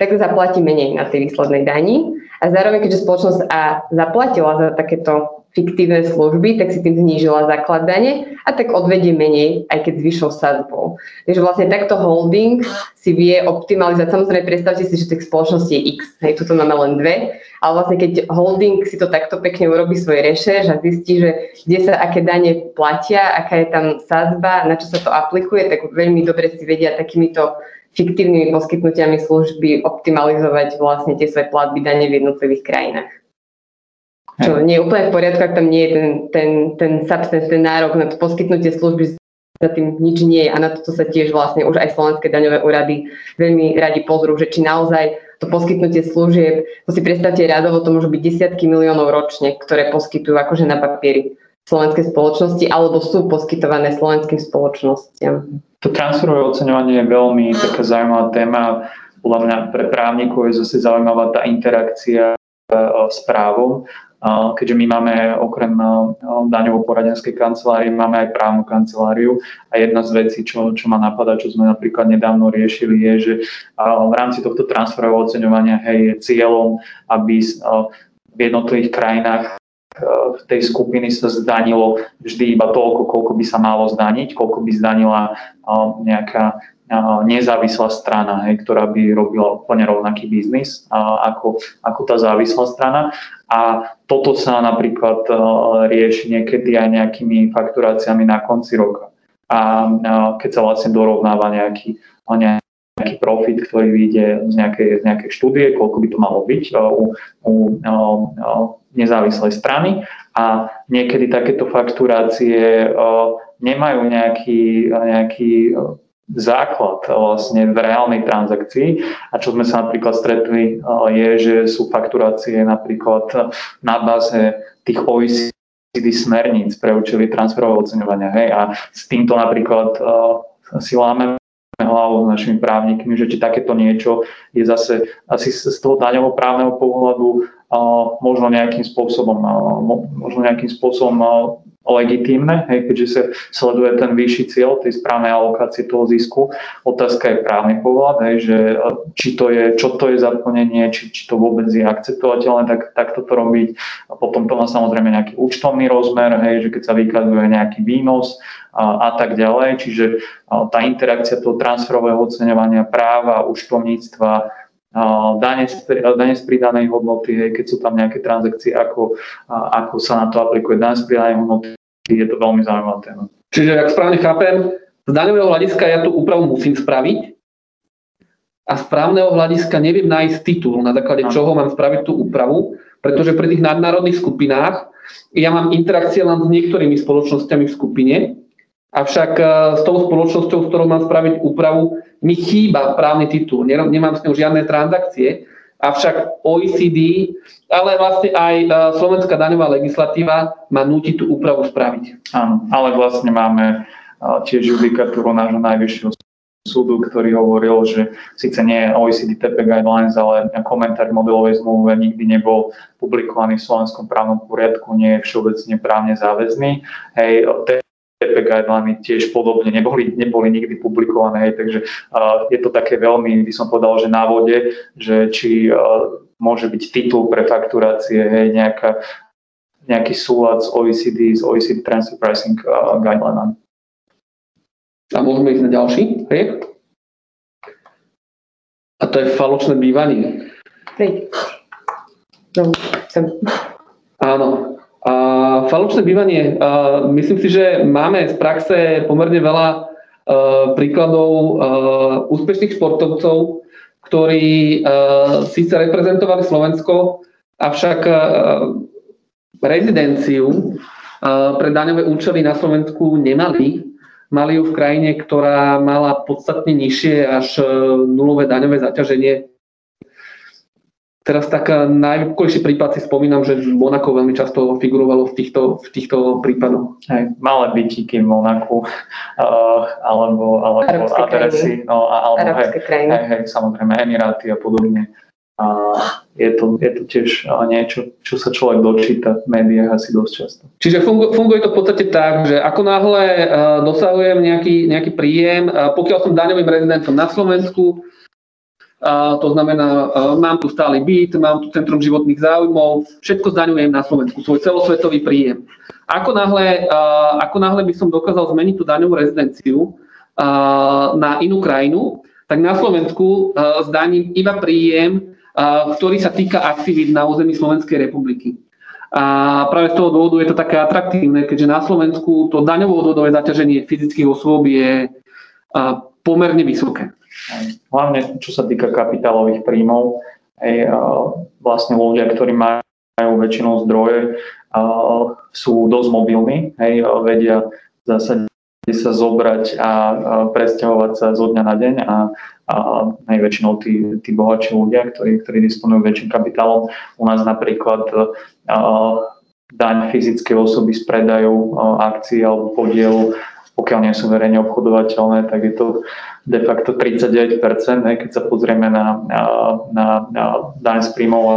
tak zaplatí menej na tej výslednej dani. A zároveň, keďže spoločnosť A zaplatila za takéto fiktívne služby, tak si tým znížila základ dane a tak odvedie menej, aj keď zvyšou sadzbou. Takže vlastne takto holding si vie optimalizovať. Samozrejme, predstavte si, že tých spoločností je x, hej, tuto máme len dve, ale vlastne keď holding si to takto pekne urobí svoj rešerš a zistí, že kde sa aké dane platia, aká je tam sadzba, na čo sa to aplikuje, tak veľmi dobre si vedia takýmito fiktívnymi poskytnutiami služby optimalizovať vlastne tie svoje platby dane v jednotlivých krajinách. Čo nie je úplne v poriadku, ak tam nie je ten, ten, ten substance, ten nárok na to poskytnutie služby za tým nič nie je a na toto sa tiež vlastne už aj slovenské daňové úrady veľmi radi pozrú, že či naozaj to poskytnutie služieb, to si predstavte radovo, to môžu byť desiatky miliónov ročne, ktoré poskytujú akože na papieri slovenské spoločnosti alebo sú poskytované slovenským spoločnostiam. To transferové oceňovanie je veľmi taká zaujímavá téma. Podľa mňa pre právnikov je zase zaujímavá tá interakcia e, s právom keďže my máme okrem daňovo poradenskej kancelárie, máme aj právnu kanceláriu a jedna z vecí, čo, čo ma napadá, čo sme napríklad nedávno riešili, je, že v rámci tohto transferového oceňovania hej, je cieľom, aby v jednotlivých krajinách tej skupiny sa zdanilo vždy iba toľko, koľko by sa malo zdaniť, koľko by zdanila nejaká nezávislá strana, hej, ktorá by robila úplne rovnaký biznis ako, ako tá závislá strana. A toto sa napríklad rieši niekedy aj nejakými fakturáciami na konci roka. A keď sa vlastne dorovnáva nejaký, nejaký profit, ktorý vyjde z nejakej, z nejakej štúdie, koľko by to malo byť u, u, u nezávislej strany. A niekedy takéto fakturácie nemajú nejaký, nejaký základ vlastne v reálnej transakcii. A čo sme sa napríklad stretli, je, že sú fakturácie napríklad na báze tých OECD smerníc pre účely transferového oceňovania. Hej, a s týmto napríklad si láme hlavu s našimi právnikmi, že či takéto niečo je zase asi z toho daňovo právneho pohľadu možno nejakým spôsobom, možno nejakým spôsobom legitímne, hej, keďže sa sleduje ten vyšší cieľ tej správnej alokácie toho zisku. Otázka je právny pohľad, hej, že či to je, čo to je zaplnenie, či, či to vôbec je akceptovateľné, tak, tak toto robiť. A potom to má samozrejme nejaký účtovný rozmer, hej, že keď sa vykazuje nejaký výnos a, a tak ďalej. Čiže tá interakcia toho transferového oceňovania práva, účtovníctva, dane z, dane z pridanej hodnoty, hej, keď sú tam nejaké transakcie, ako, ako sa na to aplikuje dane z pridanej hodnoty, je to veľmi zaujímavá téma. Čiže, ak správne chápem, z daňového hľadiska ja tú úpravu musím spraviť a z právneho hľadiska neviem nájsť titul, na základe čoho mám spraviť tú úpravu, pretože pri tých nadnárodných skupinách ja mám interakcie len s niektorými spoločnosťami v skupine, avšak e, s tou spoločnosťou, s ktorou mám spraviť úpravu, mi chýba právny titul, nemám s ňou žiadne transakcie, avšak OECD, ale vlastne aj e, slovenská daňová legislatíva má núti tú úpravu spraviť. Áno, ale vlastne máme e, tiež judikatúru nášho najvyššieho súdu, ktorý hovoril, že síce nie OECD TP Guidelines, ale komentár modelovej zmluve nikdy nebol publikovaný v slovenskom právnom poriadku, nie je všeobecne právne záväzný. Hej, TP guideliny tiež podobne neboli, neboli nikdy publikované, takže uh, je to také veľmi, by som povedal, že na vode, že či uh, môže byť titul pre fakturácie, hej, nejaká, nejaký súlad s OECD, s OECD Transfer Pricing uh, guideline. A môžeme ísť na ďalší hriech? A to je falošné bývanie. Hej. No, chcem. Áno, falošné bývanie, uh, myslím si, že máme z praxe pomerne veľa uh, príkladov uh, úspešných športovcov, ktorí síce reprezentovali Slovensko, avšak rezidenciu pre daňové účely na Slovensku nemali. Mali ju v krajine, ktorá mala podstatne nižšie až nulové daňové zaťaženie Teraz tak eh, najvkojší prípad si spomínam, že Monako veľmi často figurovalo v týchto, v týchto prípadoch. Hej, malé bytíky v Monaku, uh, alebo, alebo adresy, no, alebo hej, hej, hej, samozrejme Emiráty a podobne. A je to, je to tiež eh, niečo, čo sa človek dočíta v médiách asi dosť často. Čiže funguje, funguje to v podstate tak, že ako náhle uh, dosahujem nejaký, nejaký príjem, uh, pokiaľ som daňovým rezidentom na Slovensku, to znamená, mám tu stály byt, mám tu centrum životných záujmov, všetko zdaňujem na Slovensku, svoj celosvetový príjem. Ako náhle, ako náhle by som dokázal zmeniť tú daňovú rezidenciu na inú krajinu, tak na Slovensku zdaním iba príjem, ktorý sa týka aktivít na území Slovenskej republiky. A práve z toho dôvodu je to také atraktívne, keďže na Slovensku to daňovo-odvodové zaťaženie fyzických osôb je pomerne vysoké. Hlavne čo sa týka kapitálových príjmov, aj, vlastne ľudia, ktorí majú väčšinou zdroje, sú dosť mobilní, hej, vedia v zásade sa zobrať a presťahovať sa zo dňa na deň a, a najväčšinou tí, tí bohatší ľudia, ktorí, ktorí disponujú väčším kapitálom. U nás napríklad a, daň fyzické osoby z predaju akcií alebo podielu pokiaľ nie sú verejne obchodovateľné, tak je to de facto 39%, keď sa pozrieme na, na, na, na daň z príjmov a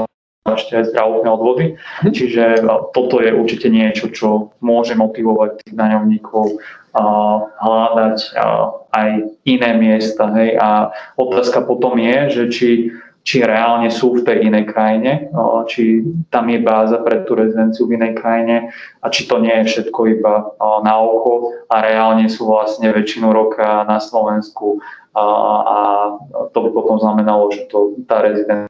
ešte aj zdravotné odvody. Mhm. Čiže toto je určite niečo, čo môže motivovať tých daňovníkov hľadať aj iné miesta. Hej. A otázka potom je, že či či reálne sú v tej inej krajine, či tam je báza pre tú rezidenciu v inej krajine a či to nie je všetko iba na oko a reálne sú vlastne väčšinu roka na Slovensku a, to by potom znamenalo, že to, tá rezidencia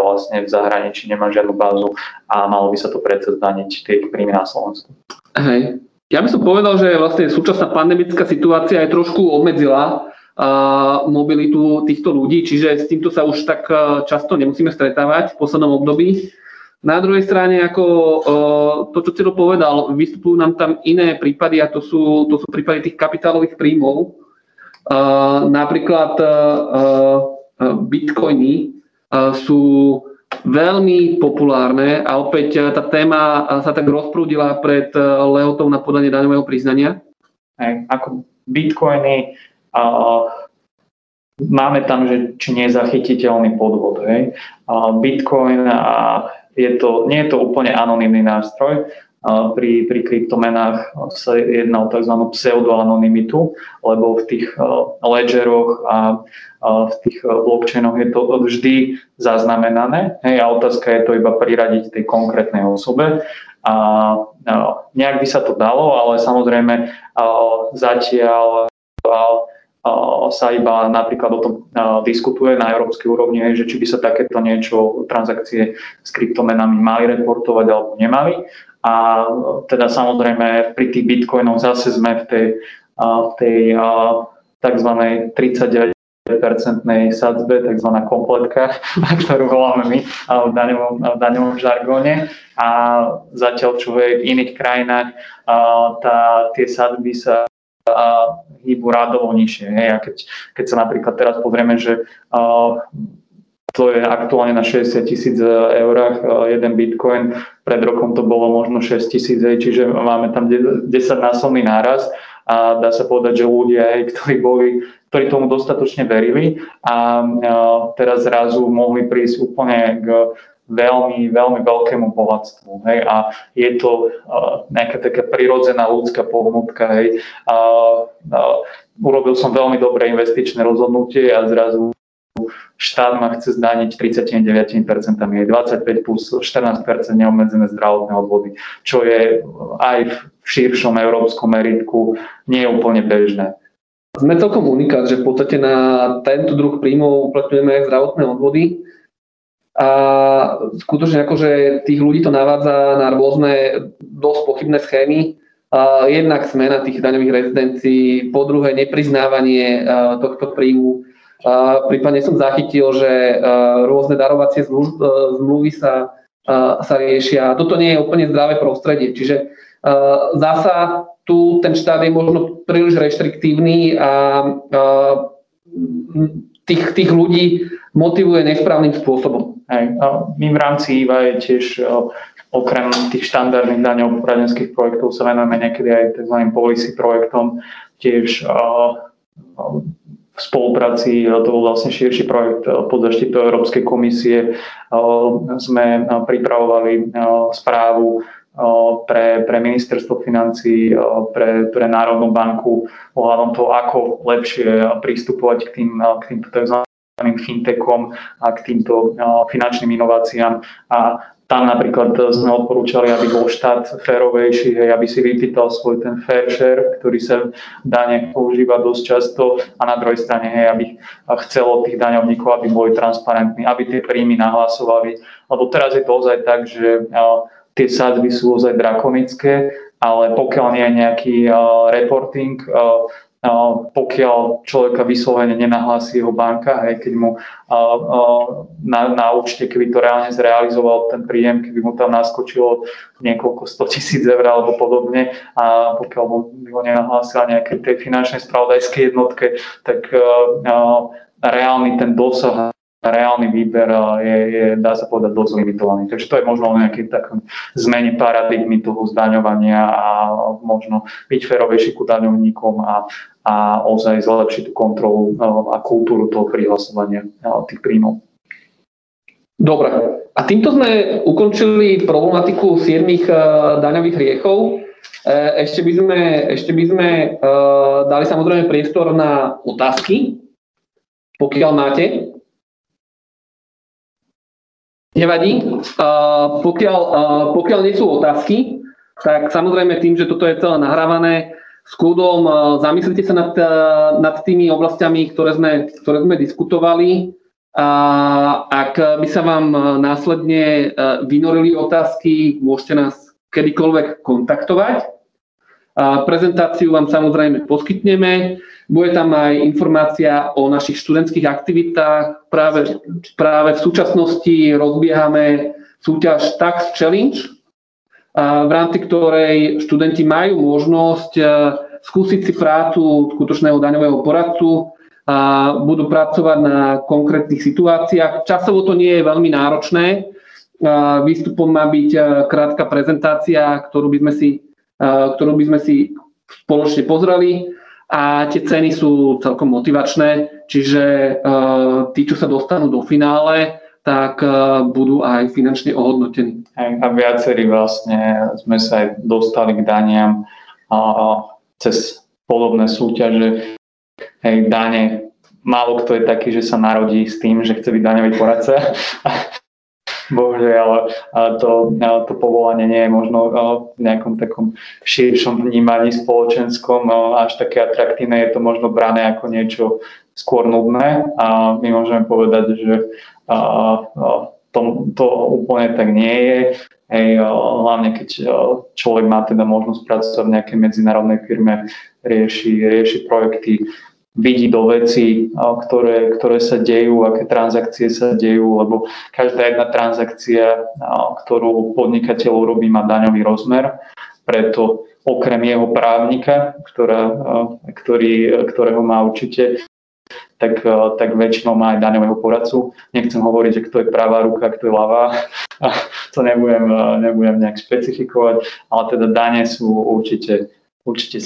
vlastne v zahraničí nemá žiadnu bázu a malo by sa to predsa zdaniť tie príjmy na Slovensku. Hej. Ja by som povedal, že vlastne súčasná pandemická situácia aj trošku obmedzila mobilitu týchto ľudí, čiže s týmto sa už tak často nemusíme stretávať v poslednom období. Na druhej strane, ako to, čo Ciro povedal, vystupujú nám tam iné prípady a to sú, to sú prípady tých kapitálových príjmov. Napríklad bitcoiny sú veľmi populárne a opäť tá téma sa tak rozprúdila pred lehotou na podanie daňového priznania. Ako bitcoiny a máme tam, že či nie je zachytiteľný podvod. Hej. A Bitcoin a je to, nie je to úplne anonymný nástroj, pri, pri kryptomenách sa jedná o tzv. pseudoanonymitu, lebo v tých ledgeroch a v tých blockchainoch je to vždy zaznamenané. Hej, a otázka je to iba priradiť tej konkrétnej osobe. A nejak by sa to dalo, ale samozrejme zatiaľ sa iba napríklad o tom diskutuje na európskej úrovni, že či by sa takéto niečo, transakcie s kryptomenami mali reportovať alebo nemali. A teda samozrejme pri tých bitcoinoch zase sme v tej, v tej tzv. 39 percentnej sadzbe, tzv. kompletka, ktorú voláme my v daňovom, v daňovom žargóne. A zatiaľ, čo v iných krajinách, tá, tie sadzby sa hýbu rádovo nižšie. Hej. A keď, keď sa napríklad teraz pozrieme, že to je aktuálne na 60 tisíc eurách eh, jeden bitcoin. Pred rokom to bolo možno 6 tisíc, čiže máme tam 10 násobný náraz a dá sa povedať, že ľudia, ktorí boli ktorí tomu dostatočne verili a eh, teraz zrazu mohli prísť úplne k veľmi, veľmi veľkému bohatstvu. Hej? A je to uh, nejaká taká prirodzená ľudská pohnutka. Hej? Uh, uh, urobil som veľmi dobré investičné rozhodnutie a zrazu štát ma chce zdaniť 39%, je 25 plus 14% neobmedzené zdravotné odvody, čo je aj v širšom európskom meritku nie úplne bežné. Sme celkom unikát, že v podstate na tento druh príjmov uplatňujeme aj zdravotné odvody. A skutočne akože tých ľudí to navádza na rôzne dosť pochybné schémy. Jednak smena tých daňových rezidencií, po druhé nepriznávanie tohto príjmu Prípadne som zachytil, že rôzne darovacie zmluvy sa, sa riešia. Toto nie je úplne zdravé prostredie. Čiže zasa tu ten štát je možno príliš reštriktívny a tých, tých ľudí motivuje nesprávnym spôsobom. My v rámci IVA je tiež okrem tých štandardných daňov poradenských projektov sa venujeme niekedy aj tzv. policy projektom, tiež v spolupráci, to bol vlastne širší projekt eh, pod zaštitou Európskej komisie, sme pripravovali správu pre, pre ministerstvo financí, pre, pre Národnú banku ohľadom toho, ako lepšie pristupovať k, tým, k týmto tzv. Fintechom a k týmto finančným inováciám. A tam napríklad sme odporúčali, aby bol štát férovejší, hej, aby si vypýtal svoj ten fair share, ktorý sa dane používa dosť často a na druhej strane, hej, aby chcel od tých daňovníkov, aby boli transparentní, aby tie príjmy nahlasovali. Lebo teraz je to ozaj tak, že tie sadzby sú ozaj drakonické, ale pokiaľ nie je nejaký reporting, pokiaľ človeka vyslovene nenahlási jeho banka, aj keď mu na, na účte, keby to reálne zrealizoval ten príjem, keby mu tam naskočilo niekoľko 100 tisíc eur alebo podobne a pokiaľ by ho nenahlásila nejaké tej finančnej spravodajskej jednotke, tak reálny ten dosah reálny výber je, je, dá sa povedať, dosť limitovaný. Takže to je možno o nejakej takej zmene paradigmy toho zdaňovania a možno byť ferovejší ku daňovníkom a, a ozaj zlepšiť tú kontrolu a kultúru toho prihlasovania tých príjmov. Dobre. A týmto sme ukončili problematiku 7 daňových riechov. E, ešte by sme, ešte by sme e, dali samozrejme priestor na otázky, pokiaľ máte. Nevadí. Uh, pokiaľ, uh, pokiaľ nie sú otázky, tak samozrejme tým, že toto je celé nahrávané, s kľudom uh, zamyslite sa nad, uh, nad tými oblastiami, ktoré sme, ktoré sme diskutovali. A ak by sa vám následne vynorili otázky, môžete nás kedykoľvek kontaktovať. Prezentáciu vám samozrejme poskytneme. Bude tam aj informácia o našich študentských aktivitách. Práve, práve v súčasnosti rozbiehame súťaž Tax Challenge, v rámci ktorej študenti majú možnosť e, skúsiť si prácu skutočného daňového poradcu a budú pracovať na konkrétnych situáciách. Časovo to nie je veľmi náročné. Výstupom má byť e, krátka prezentácia, ktorú by sme si, ktorú by sme si spoločne pozreli a tie ceny sú celkom motivačné, čiže uh, tí, čo sa dostanú do finále, tak budú aj finančne ohodnotení. A viacerí vlastne sme sa aj dostali k daniam cez podobné súťaže. Hej, dane, málo kto je taký, že sa narodí s tým, že chce byť daňový poradca. Bohužiaľ, to, to povolanie nie je možno v nejakom takom širšom vnímaní spoločenskom až také atraktívne. Je to možno brané ako niečo skôr nudné a my môžeme povedať, že to, to úplne tak nie je. Hej, hlavne keď človek má teda možnosť pracovať v nejakej medzinárodnej firme, rieši, rieši projekty vidí do veci, ktoré, ktoré sa dejú, aké transakcie sa dejú, lebo každá jedna transakcia, ktorú podnikateľ urobí, má daňový rozmer. Preto okrem jeho právnika, ktorá, ktorý, ktorého má určite, tak, tak väčšinou má aj daňového poradcu. Nechcem hovoriť, že kto je pravá ruka, kto je ľavá. To nebudem, nebudem nejak špecifikovať, ale teda dane sú určite, určite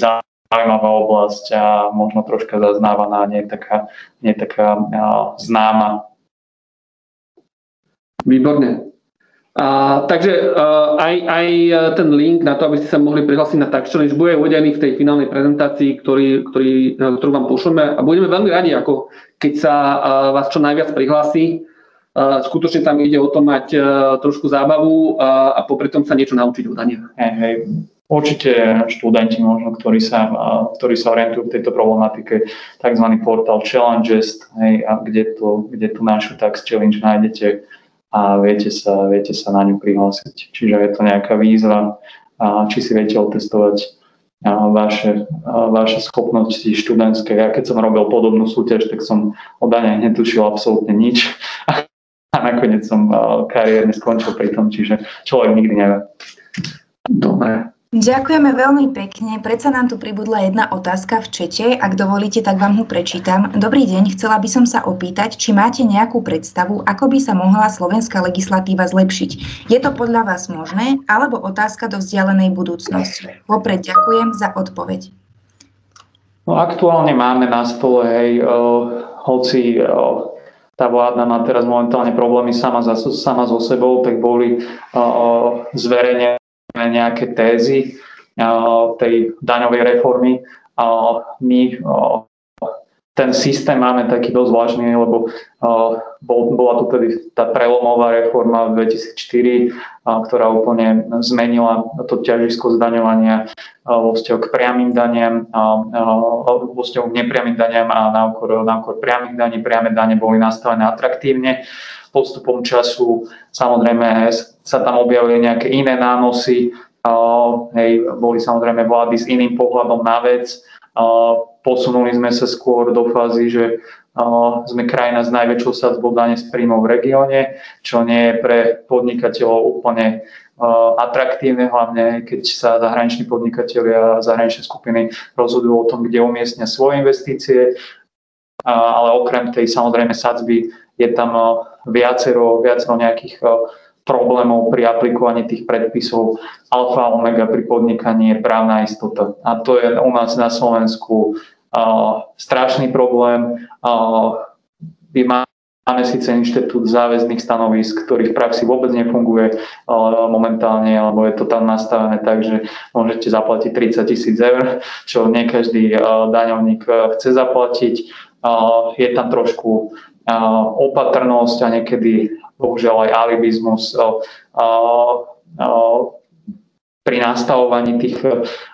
zaujímavá oblasť a možno troška zaznávaná, nie taká, nie taká známa. Výborne. A, takže uh, aj, aj ten link na to, aby ste sa mohli prihlásiť na Tax Challenge, bude uvedený v tej finálnej prezentácii, ktorý, ktorý, ktorú vám pošleme a budeme veľmi radi, ako keď sa uh, vás čo najviac prihlási. Uh, skutočne tam ide o to mať uh, trošku zábavu uh, a popri tom sa niečo naučiť o daniach. Hey, hey. Určite študenti možno, ktorí sa, ktorí sa orientujú v tejto problematike, tzv. portál Challenges, hej, a kde, to, kde tú našu tax challenge nájdete a viete sa, viete sa na ňu prihlásiť. Čiže je to nejaká výzva, a či si viete otestovať vaše, vaše schopnosti študentské. Ja keď som robil podobnú súťaž, tak som o dane netušil absolútne nič. A nakoniec som kariérne skončil pri tom, čiže človek nikdy nevie. Dobre. Ďakujeme veľmi pekne. Predsa nám tu pribudla jedna otázka v čete. Ak dovolíte, tak vám ho prečítam. Dobrý deň, chcela by som sa opýtať, či máte nejakú predstavu, ako by sa mohla slovenská legislatíva zlepšiť. Je to podľa vás možné, alebo otázka do vzdialenej budúcnosti? Vopred ďakujem za odpoveď. No, aktuálne máme na stole, hej, uh, hoci uh, tá vláda má teraz momentálne problémy sama, za, sama so sebou, tak boli uh, zverejnené nejaké tézy tej daňovej reformy. My ten systém máme taký dosť vážny, lebo bola tu tedy tá prelomová reforma v 2004, ktorá úplne zmenila to ťažisko zdaňovania vo vzťahu k priamým daniam, vo vzťahu k nepriamým daniam a na úkor, na úkor priamých daní. Priame dane boli nastavené atraktívne. Postupom času. Samozrejme sa tam objavili nejaké iné nánosy, hej, boli samozrejme vlády s iným pohľadom na vec, posunuli sme sa skôr do fázy, že sme krajina s najväčšou sadzbou dane z príjmov v regióne, čo nie je pre podnikateľov úplne atraktívne, hlavne keď sa zahraniční podnikatelia a zahraničné skupiny rozhodujú o tom, kde umiestnia svoje investície, ale okrem tej samozrejme sadzby je tam viacero, viacero nejakých problémov pri aplikovaní tých predpisov. Alfa a omega pri podnikaní je právna istota. A to je u nás na Slovensku uh, strašný problém. Uh, máme síce inštitút záväzných stanovisk, ktorý v praxi vôbec nefunguje uh, momentálne, alebo je to tam nastavené tak, že môžete zaplatiť 30 tisíc eur, čo nie každý uh, daňovník uh, chce zaplatiť. Uh, je tam trošku opatrnosť a niekedy bohužiaľ aj alibizmus pri nastavovaní tých,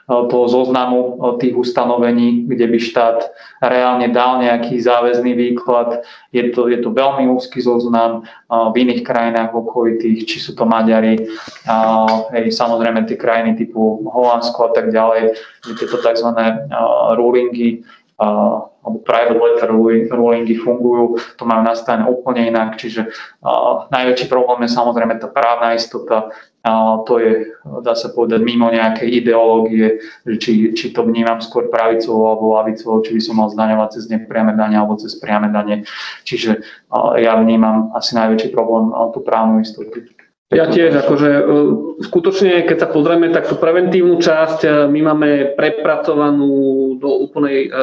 toho zoznamu tých ustanovení, kde by štát reálne dal nejaký záväzný výklad. Je to, je to veľmi úzky zoznam v iných krajinách okolitých, či sú to Maďari, hej, samozrejme tie krajiny typu Holandsko a tak ďalej, kde tieto tzv. rulingy alebo private letter rulingy fungujú, to majú nastavené úplne inak, čiže najväčší problém je samozrejme tá právna istota, to je, dá sa povedať, mimo nejakej ideológie, že či, či to vnímam skôr pravicovo alebo lavicovo, či by som mal zdaňovať cez nepriame dane alebo cez priame dane. Čiže ja vnímam asi najväčší problém tú právnu istotu. Ja tiež, akože e, skutočne, keď sa pozrieme, tak tú preventívnu časť e, my máme prepracovanú do, úplnej, e,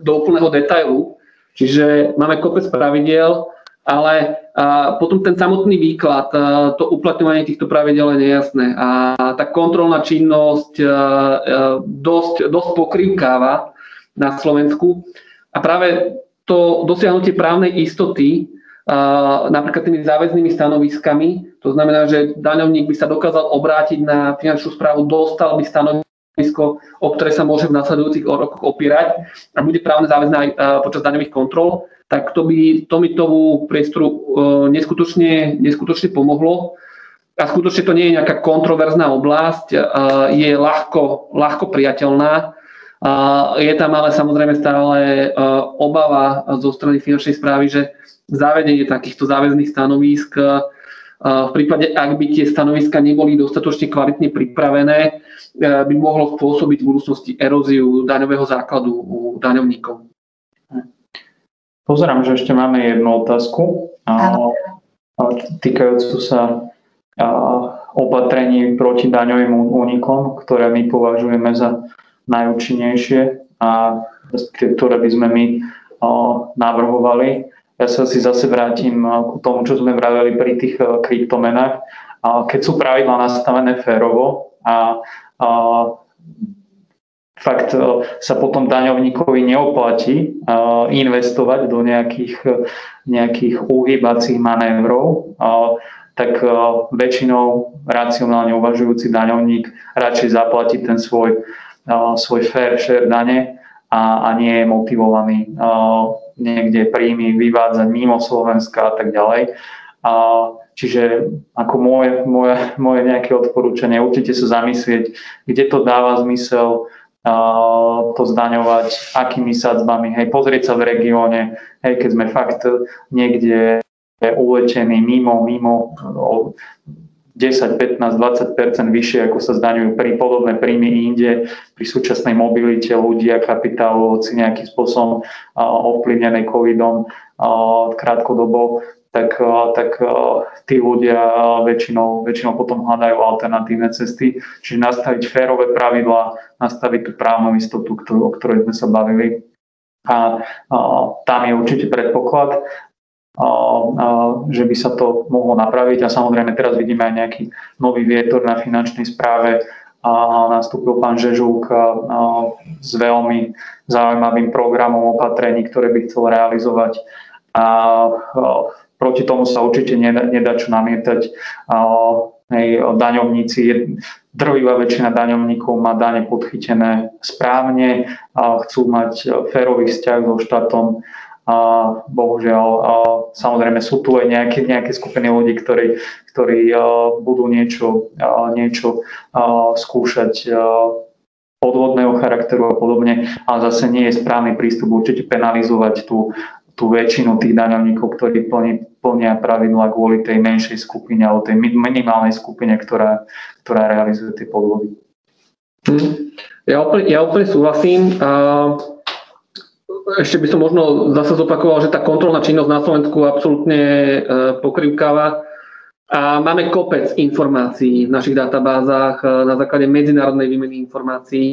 do úplného detailu, čiže máme kopec pravidiel ale potom ten samotný výklad, to uplatňovanie týchto pravidel je nejasné. A tá kontrolná činnosť dosť, dosť pokrývkáva na Slovensku. A práve to dosiahnutie právnej istoty napríklad tými záväznými stanoviskami, to znamená, že daňovník by sa dokázal obrátiť na finančnú správu, dostal by stanovisko, o ktoré sa môže v nasledujúcich rokoch opierať a bude právne záväzné aj počas daňových kontrol tak to by tomitovú priestoru e, neskutočne, neskutočne pomohlo. A skutočne to nie je nejaká kontroverzná oblasť, je ľahko, ľahko priateľná. Je tam ale samozrejme stále e, obava zo strany finančnej správy, že zavedenie takýchto záväzných stanovísk v prípade, ak by tie stanoviska neboli dostatočne kvalitne pripravené, by mohlo spôsobiť v budúcnosti eróziu daňového základu u daňovníkov. Pozerám, že ešte máme jednu otázku týkajúcu sa opatrení proti daňovým únikom, ktoré my považujeme za najúčinnejšie a ktoré by sme my navrhovali. Ja sa si zase vrátim k tomu, čo sme vraveli pri tých kryptomenách. Keď sú pravidla nastavené férovo a fakt e, sa potom daňovníkovi neoplatí investovať do nejakých, nejakých uhýbacích manévrov, tak väčšinou racionálne uvažujúci daňovník radšej zaplatí ten svoj, svoj fair share dane a, a nie je motivovaný niekde príjmy vyvádzať mimo Slovenska a tak ďalej. Čiže ako moje, moje, moje nejaké odporúčanie, určite sa zamyslieť, kde to dáva zmysel, to zdaňovať, akými sadzbami, hej, pozrieť sa v regióne, hej, keď sme fakt niekde ulečení mimo, mimo 10, 15, 20% vyššie, ako sa zdaňujú pri podobné príjmy inde, pri súčasnej mobilite ľudí a kapitálu, hoci nejakým spôsobom ovplyvnené covidom krátkodobo, tak, tak tí ľudia väčšinou, väčšinou potom hľadajú alternatívne cesty. Čiže nastaviť férové pravidlá, nastaviť tú právnu istotu, ktorú, o ktorej sme sa bavili. A, a tam je určite predpoklad, že by sa to mohlo napraviť. A samozrejme teraz vidíme aj nejaký nový vietor na finančnej správe, a nastúpil pán Žežúk s veľmi zaujímavým programom opatrení, ktoré by chcel realizovať. A Proti tomu sa určite nedá, čo namietať. Hej, daňovníci, drvivá väčšina daňovníkov má dane podchytené správne, chcú mať férový vzťah so štátom. A bohužiaľ, a samozrejme sú tu aj nejaké, nejaké skupiny ľudí, ktorí, ktorí budú niečo, niečo skúšať podvodného charakteru a podobne, ale zase nie je správny prístup určite penalizovať tú, tú väčšinu tých daňovníkov, ktorí plnia, plnia pravidla kvôli tej menšej skupine alebo tej minimálnej skupine, ktorá, ktorá realizuje tie podvody. Hm. Ja úplne, ja súhlasím. A ešte by som možno zase zopakoval, že tá kontrolná činnosť na Slovensku absolútne e, pokrývkáva. A máme kopec informácií v našich databázach e, na základe medzinárodnej výmeny informácií.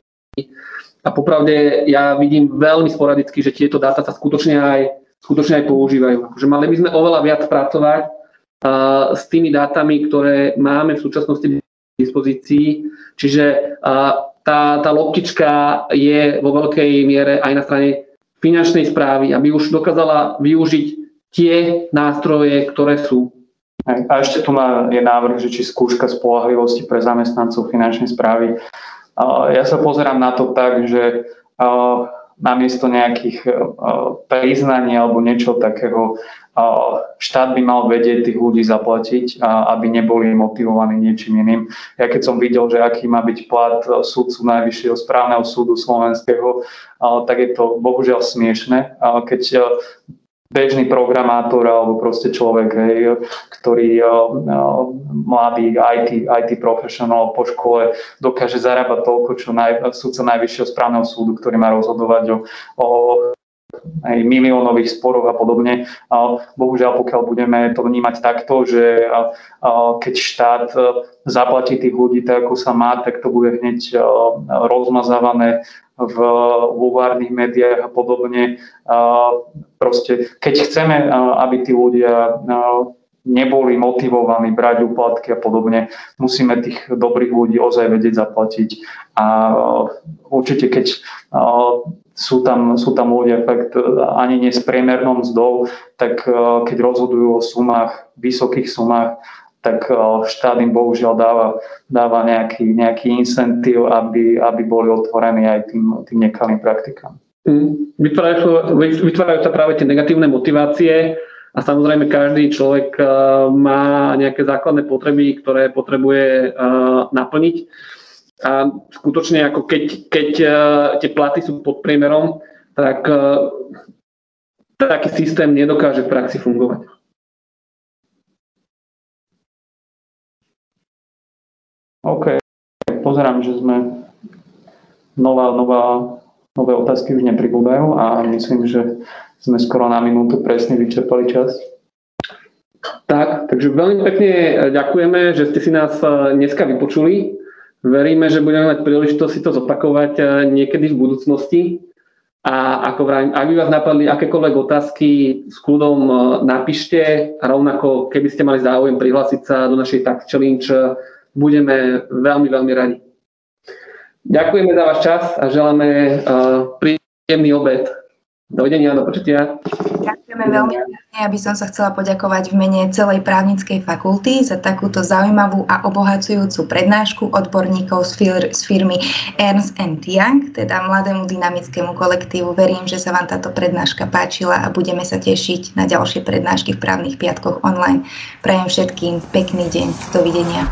A popravde ja vidím veľmi sporadicky, že tieto dáta sa skutočne aj skutočne aj používajú. Akože mali by sme oveľa viac pracovať uh, s tými dátami, ktoré máme v súčasnosti v dispozícii. Čiže uh, tá, tá loptička je vo veľkej miere aj na strane finančnej správy, aby už dokázala využiť tie nástroje, ktoré sú. A ešte tu má, je návrh, že či skúška spolahlivosti pre zamestnancov finančnej správy. Ja sa pozerám na to tak, že namiesto nejakých priznaní alebo niečo takého štát by mal vedieť tých ľudí zaplatiť, aby neboli motivovaní niečím iným. Ja keď som videl, že aký má byť plat súdcu Najvyššieho správneho súdu slovenského, tak je to bohužiaľ smiešne. Keď bežný programátor alebo proste človek, hej, ktorý uh, mladý IT, IT professional po škole dokáže zarábať toľko, čo naj, súdca Najvyššieho správneho súdu, ktorý má rozhodovať o, o aj miliónových sporoch a podobne. Bohužiaľ, pokiaľ budeme to vnímať takto, že keď štát zaplatí tých ľudí tak, ako sa má, tak to bude hneď rozmazávané v vulvárnych médiách a podobne. Proste, keď chceme, aby tí ľudia neboli motivovaní brať úplatky a podobne, musíme tých dobrých ľudí ozaj vedieť zaplatiť. A určite, keď sú tam, sú tam ľudia fakt ani nie s priemernou mzdou, tak keď rozhodujú o sumách, vysokých sumách, tak štát im bohužiaľ dáva, dáva nejaký, nejaký incentív, aby, aby boli otvorení aj tým, tým nekalým praktikám. Mm. Vytvárajú, vytvárajú sa práve tie negatívne motivácie a samozrejme každý človek má nejaké základné potreby, ktoré potrebuje naplniť. A skutočne ako keď, keď tie platy sú pod priemerom, tak taký systém nedokáže v praxi fungovať. OK, pozerám, že sme nová, nová, nové otázky už nepribúdajú a myslím, že sme skoro na minútu presne vyčerpali čas. Tak, takže veľmi pekne ďakujeme, že ste si nás eh, dneska vypočuli. Veríme, že budeme mať príležitosť si to zopakovať eh, niekedy v budúcnosti. A ako vravím, ak by vás napadli akékoľvek otázky, s kľudom napíšte a rovnako, keby ste mali záujem prihlásiť sa do našej tak challenge, budeme veľmi, veľmi radi. Ďakujeme za váš čas a želáme príjemný obed. Dovidenia, do počutia. Ďakujeme veľmi pekne, aby som sa chcela poďakovať v mene celej právnickej fakulty za takúto zaujímavú a obohacujúcu prednášku odborníkov z, fir- z firmy Ernst Young, teda mladému dynamickému kolektívu. Verím, že sa vám táto prednáška páčila a budeme sa tešiť na ďalšie prednášky v právnych piatkoch online. Prajem všetkým pekný deň. Dovidenia.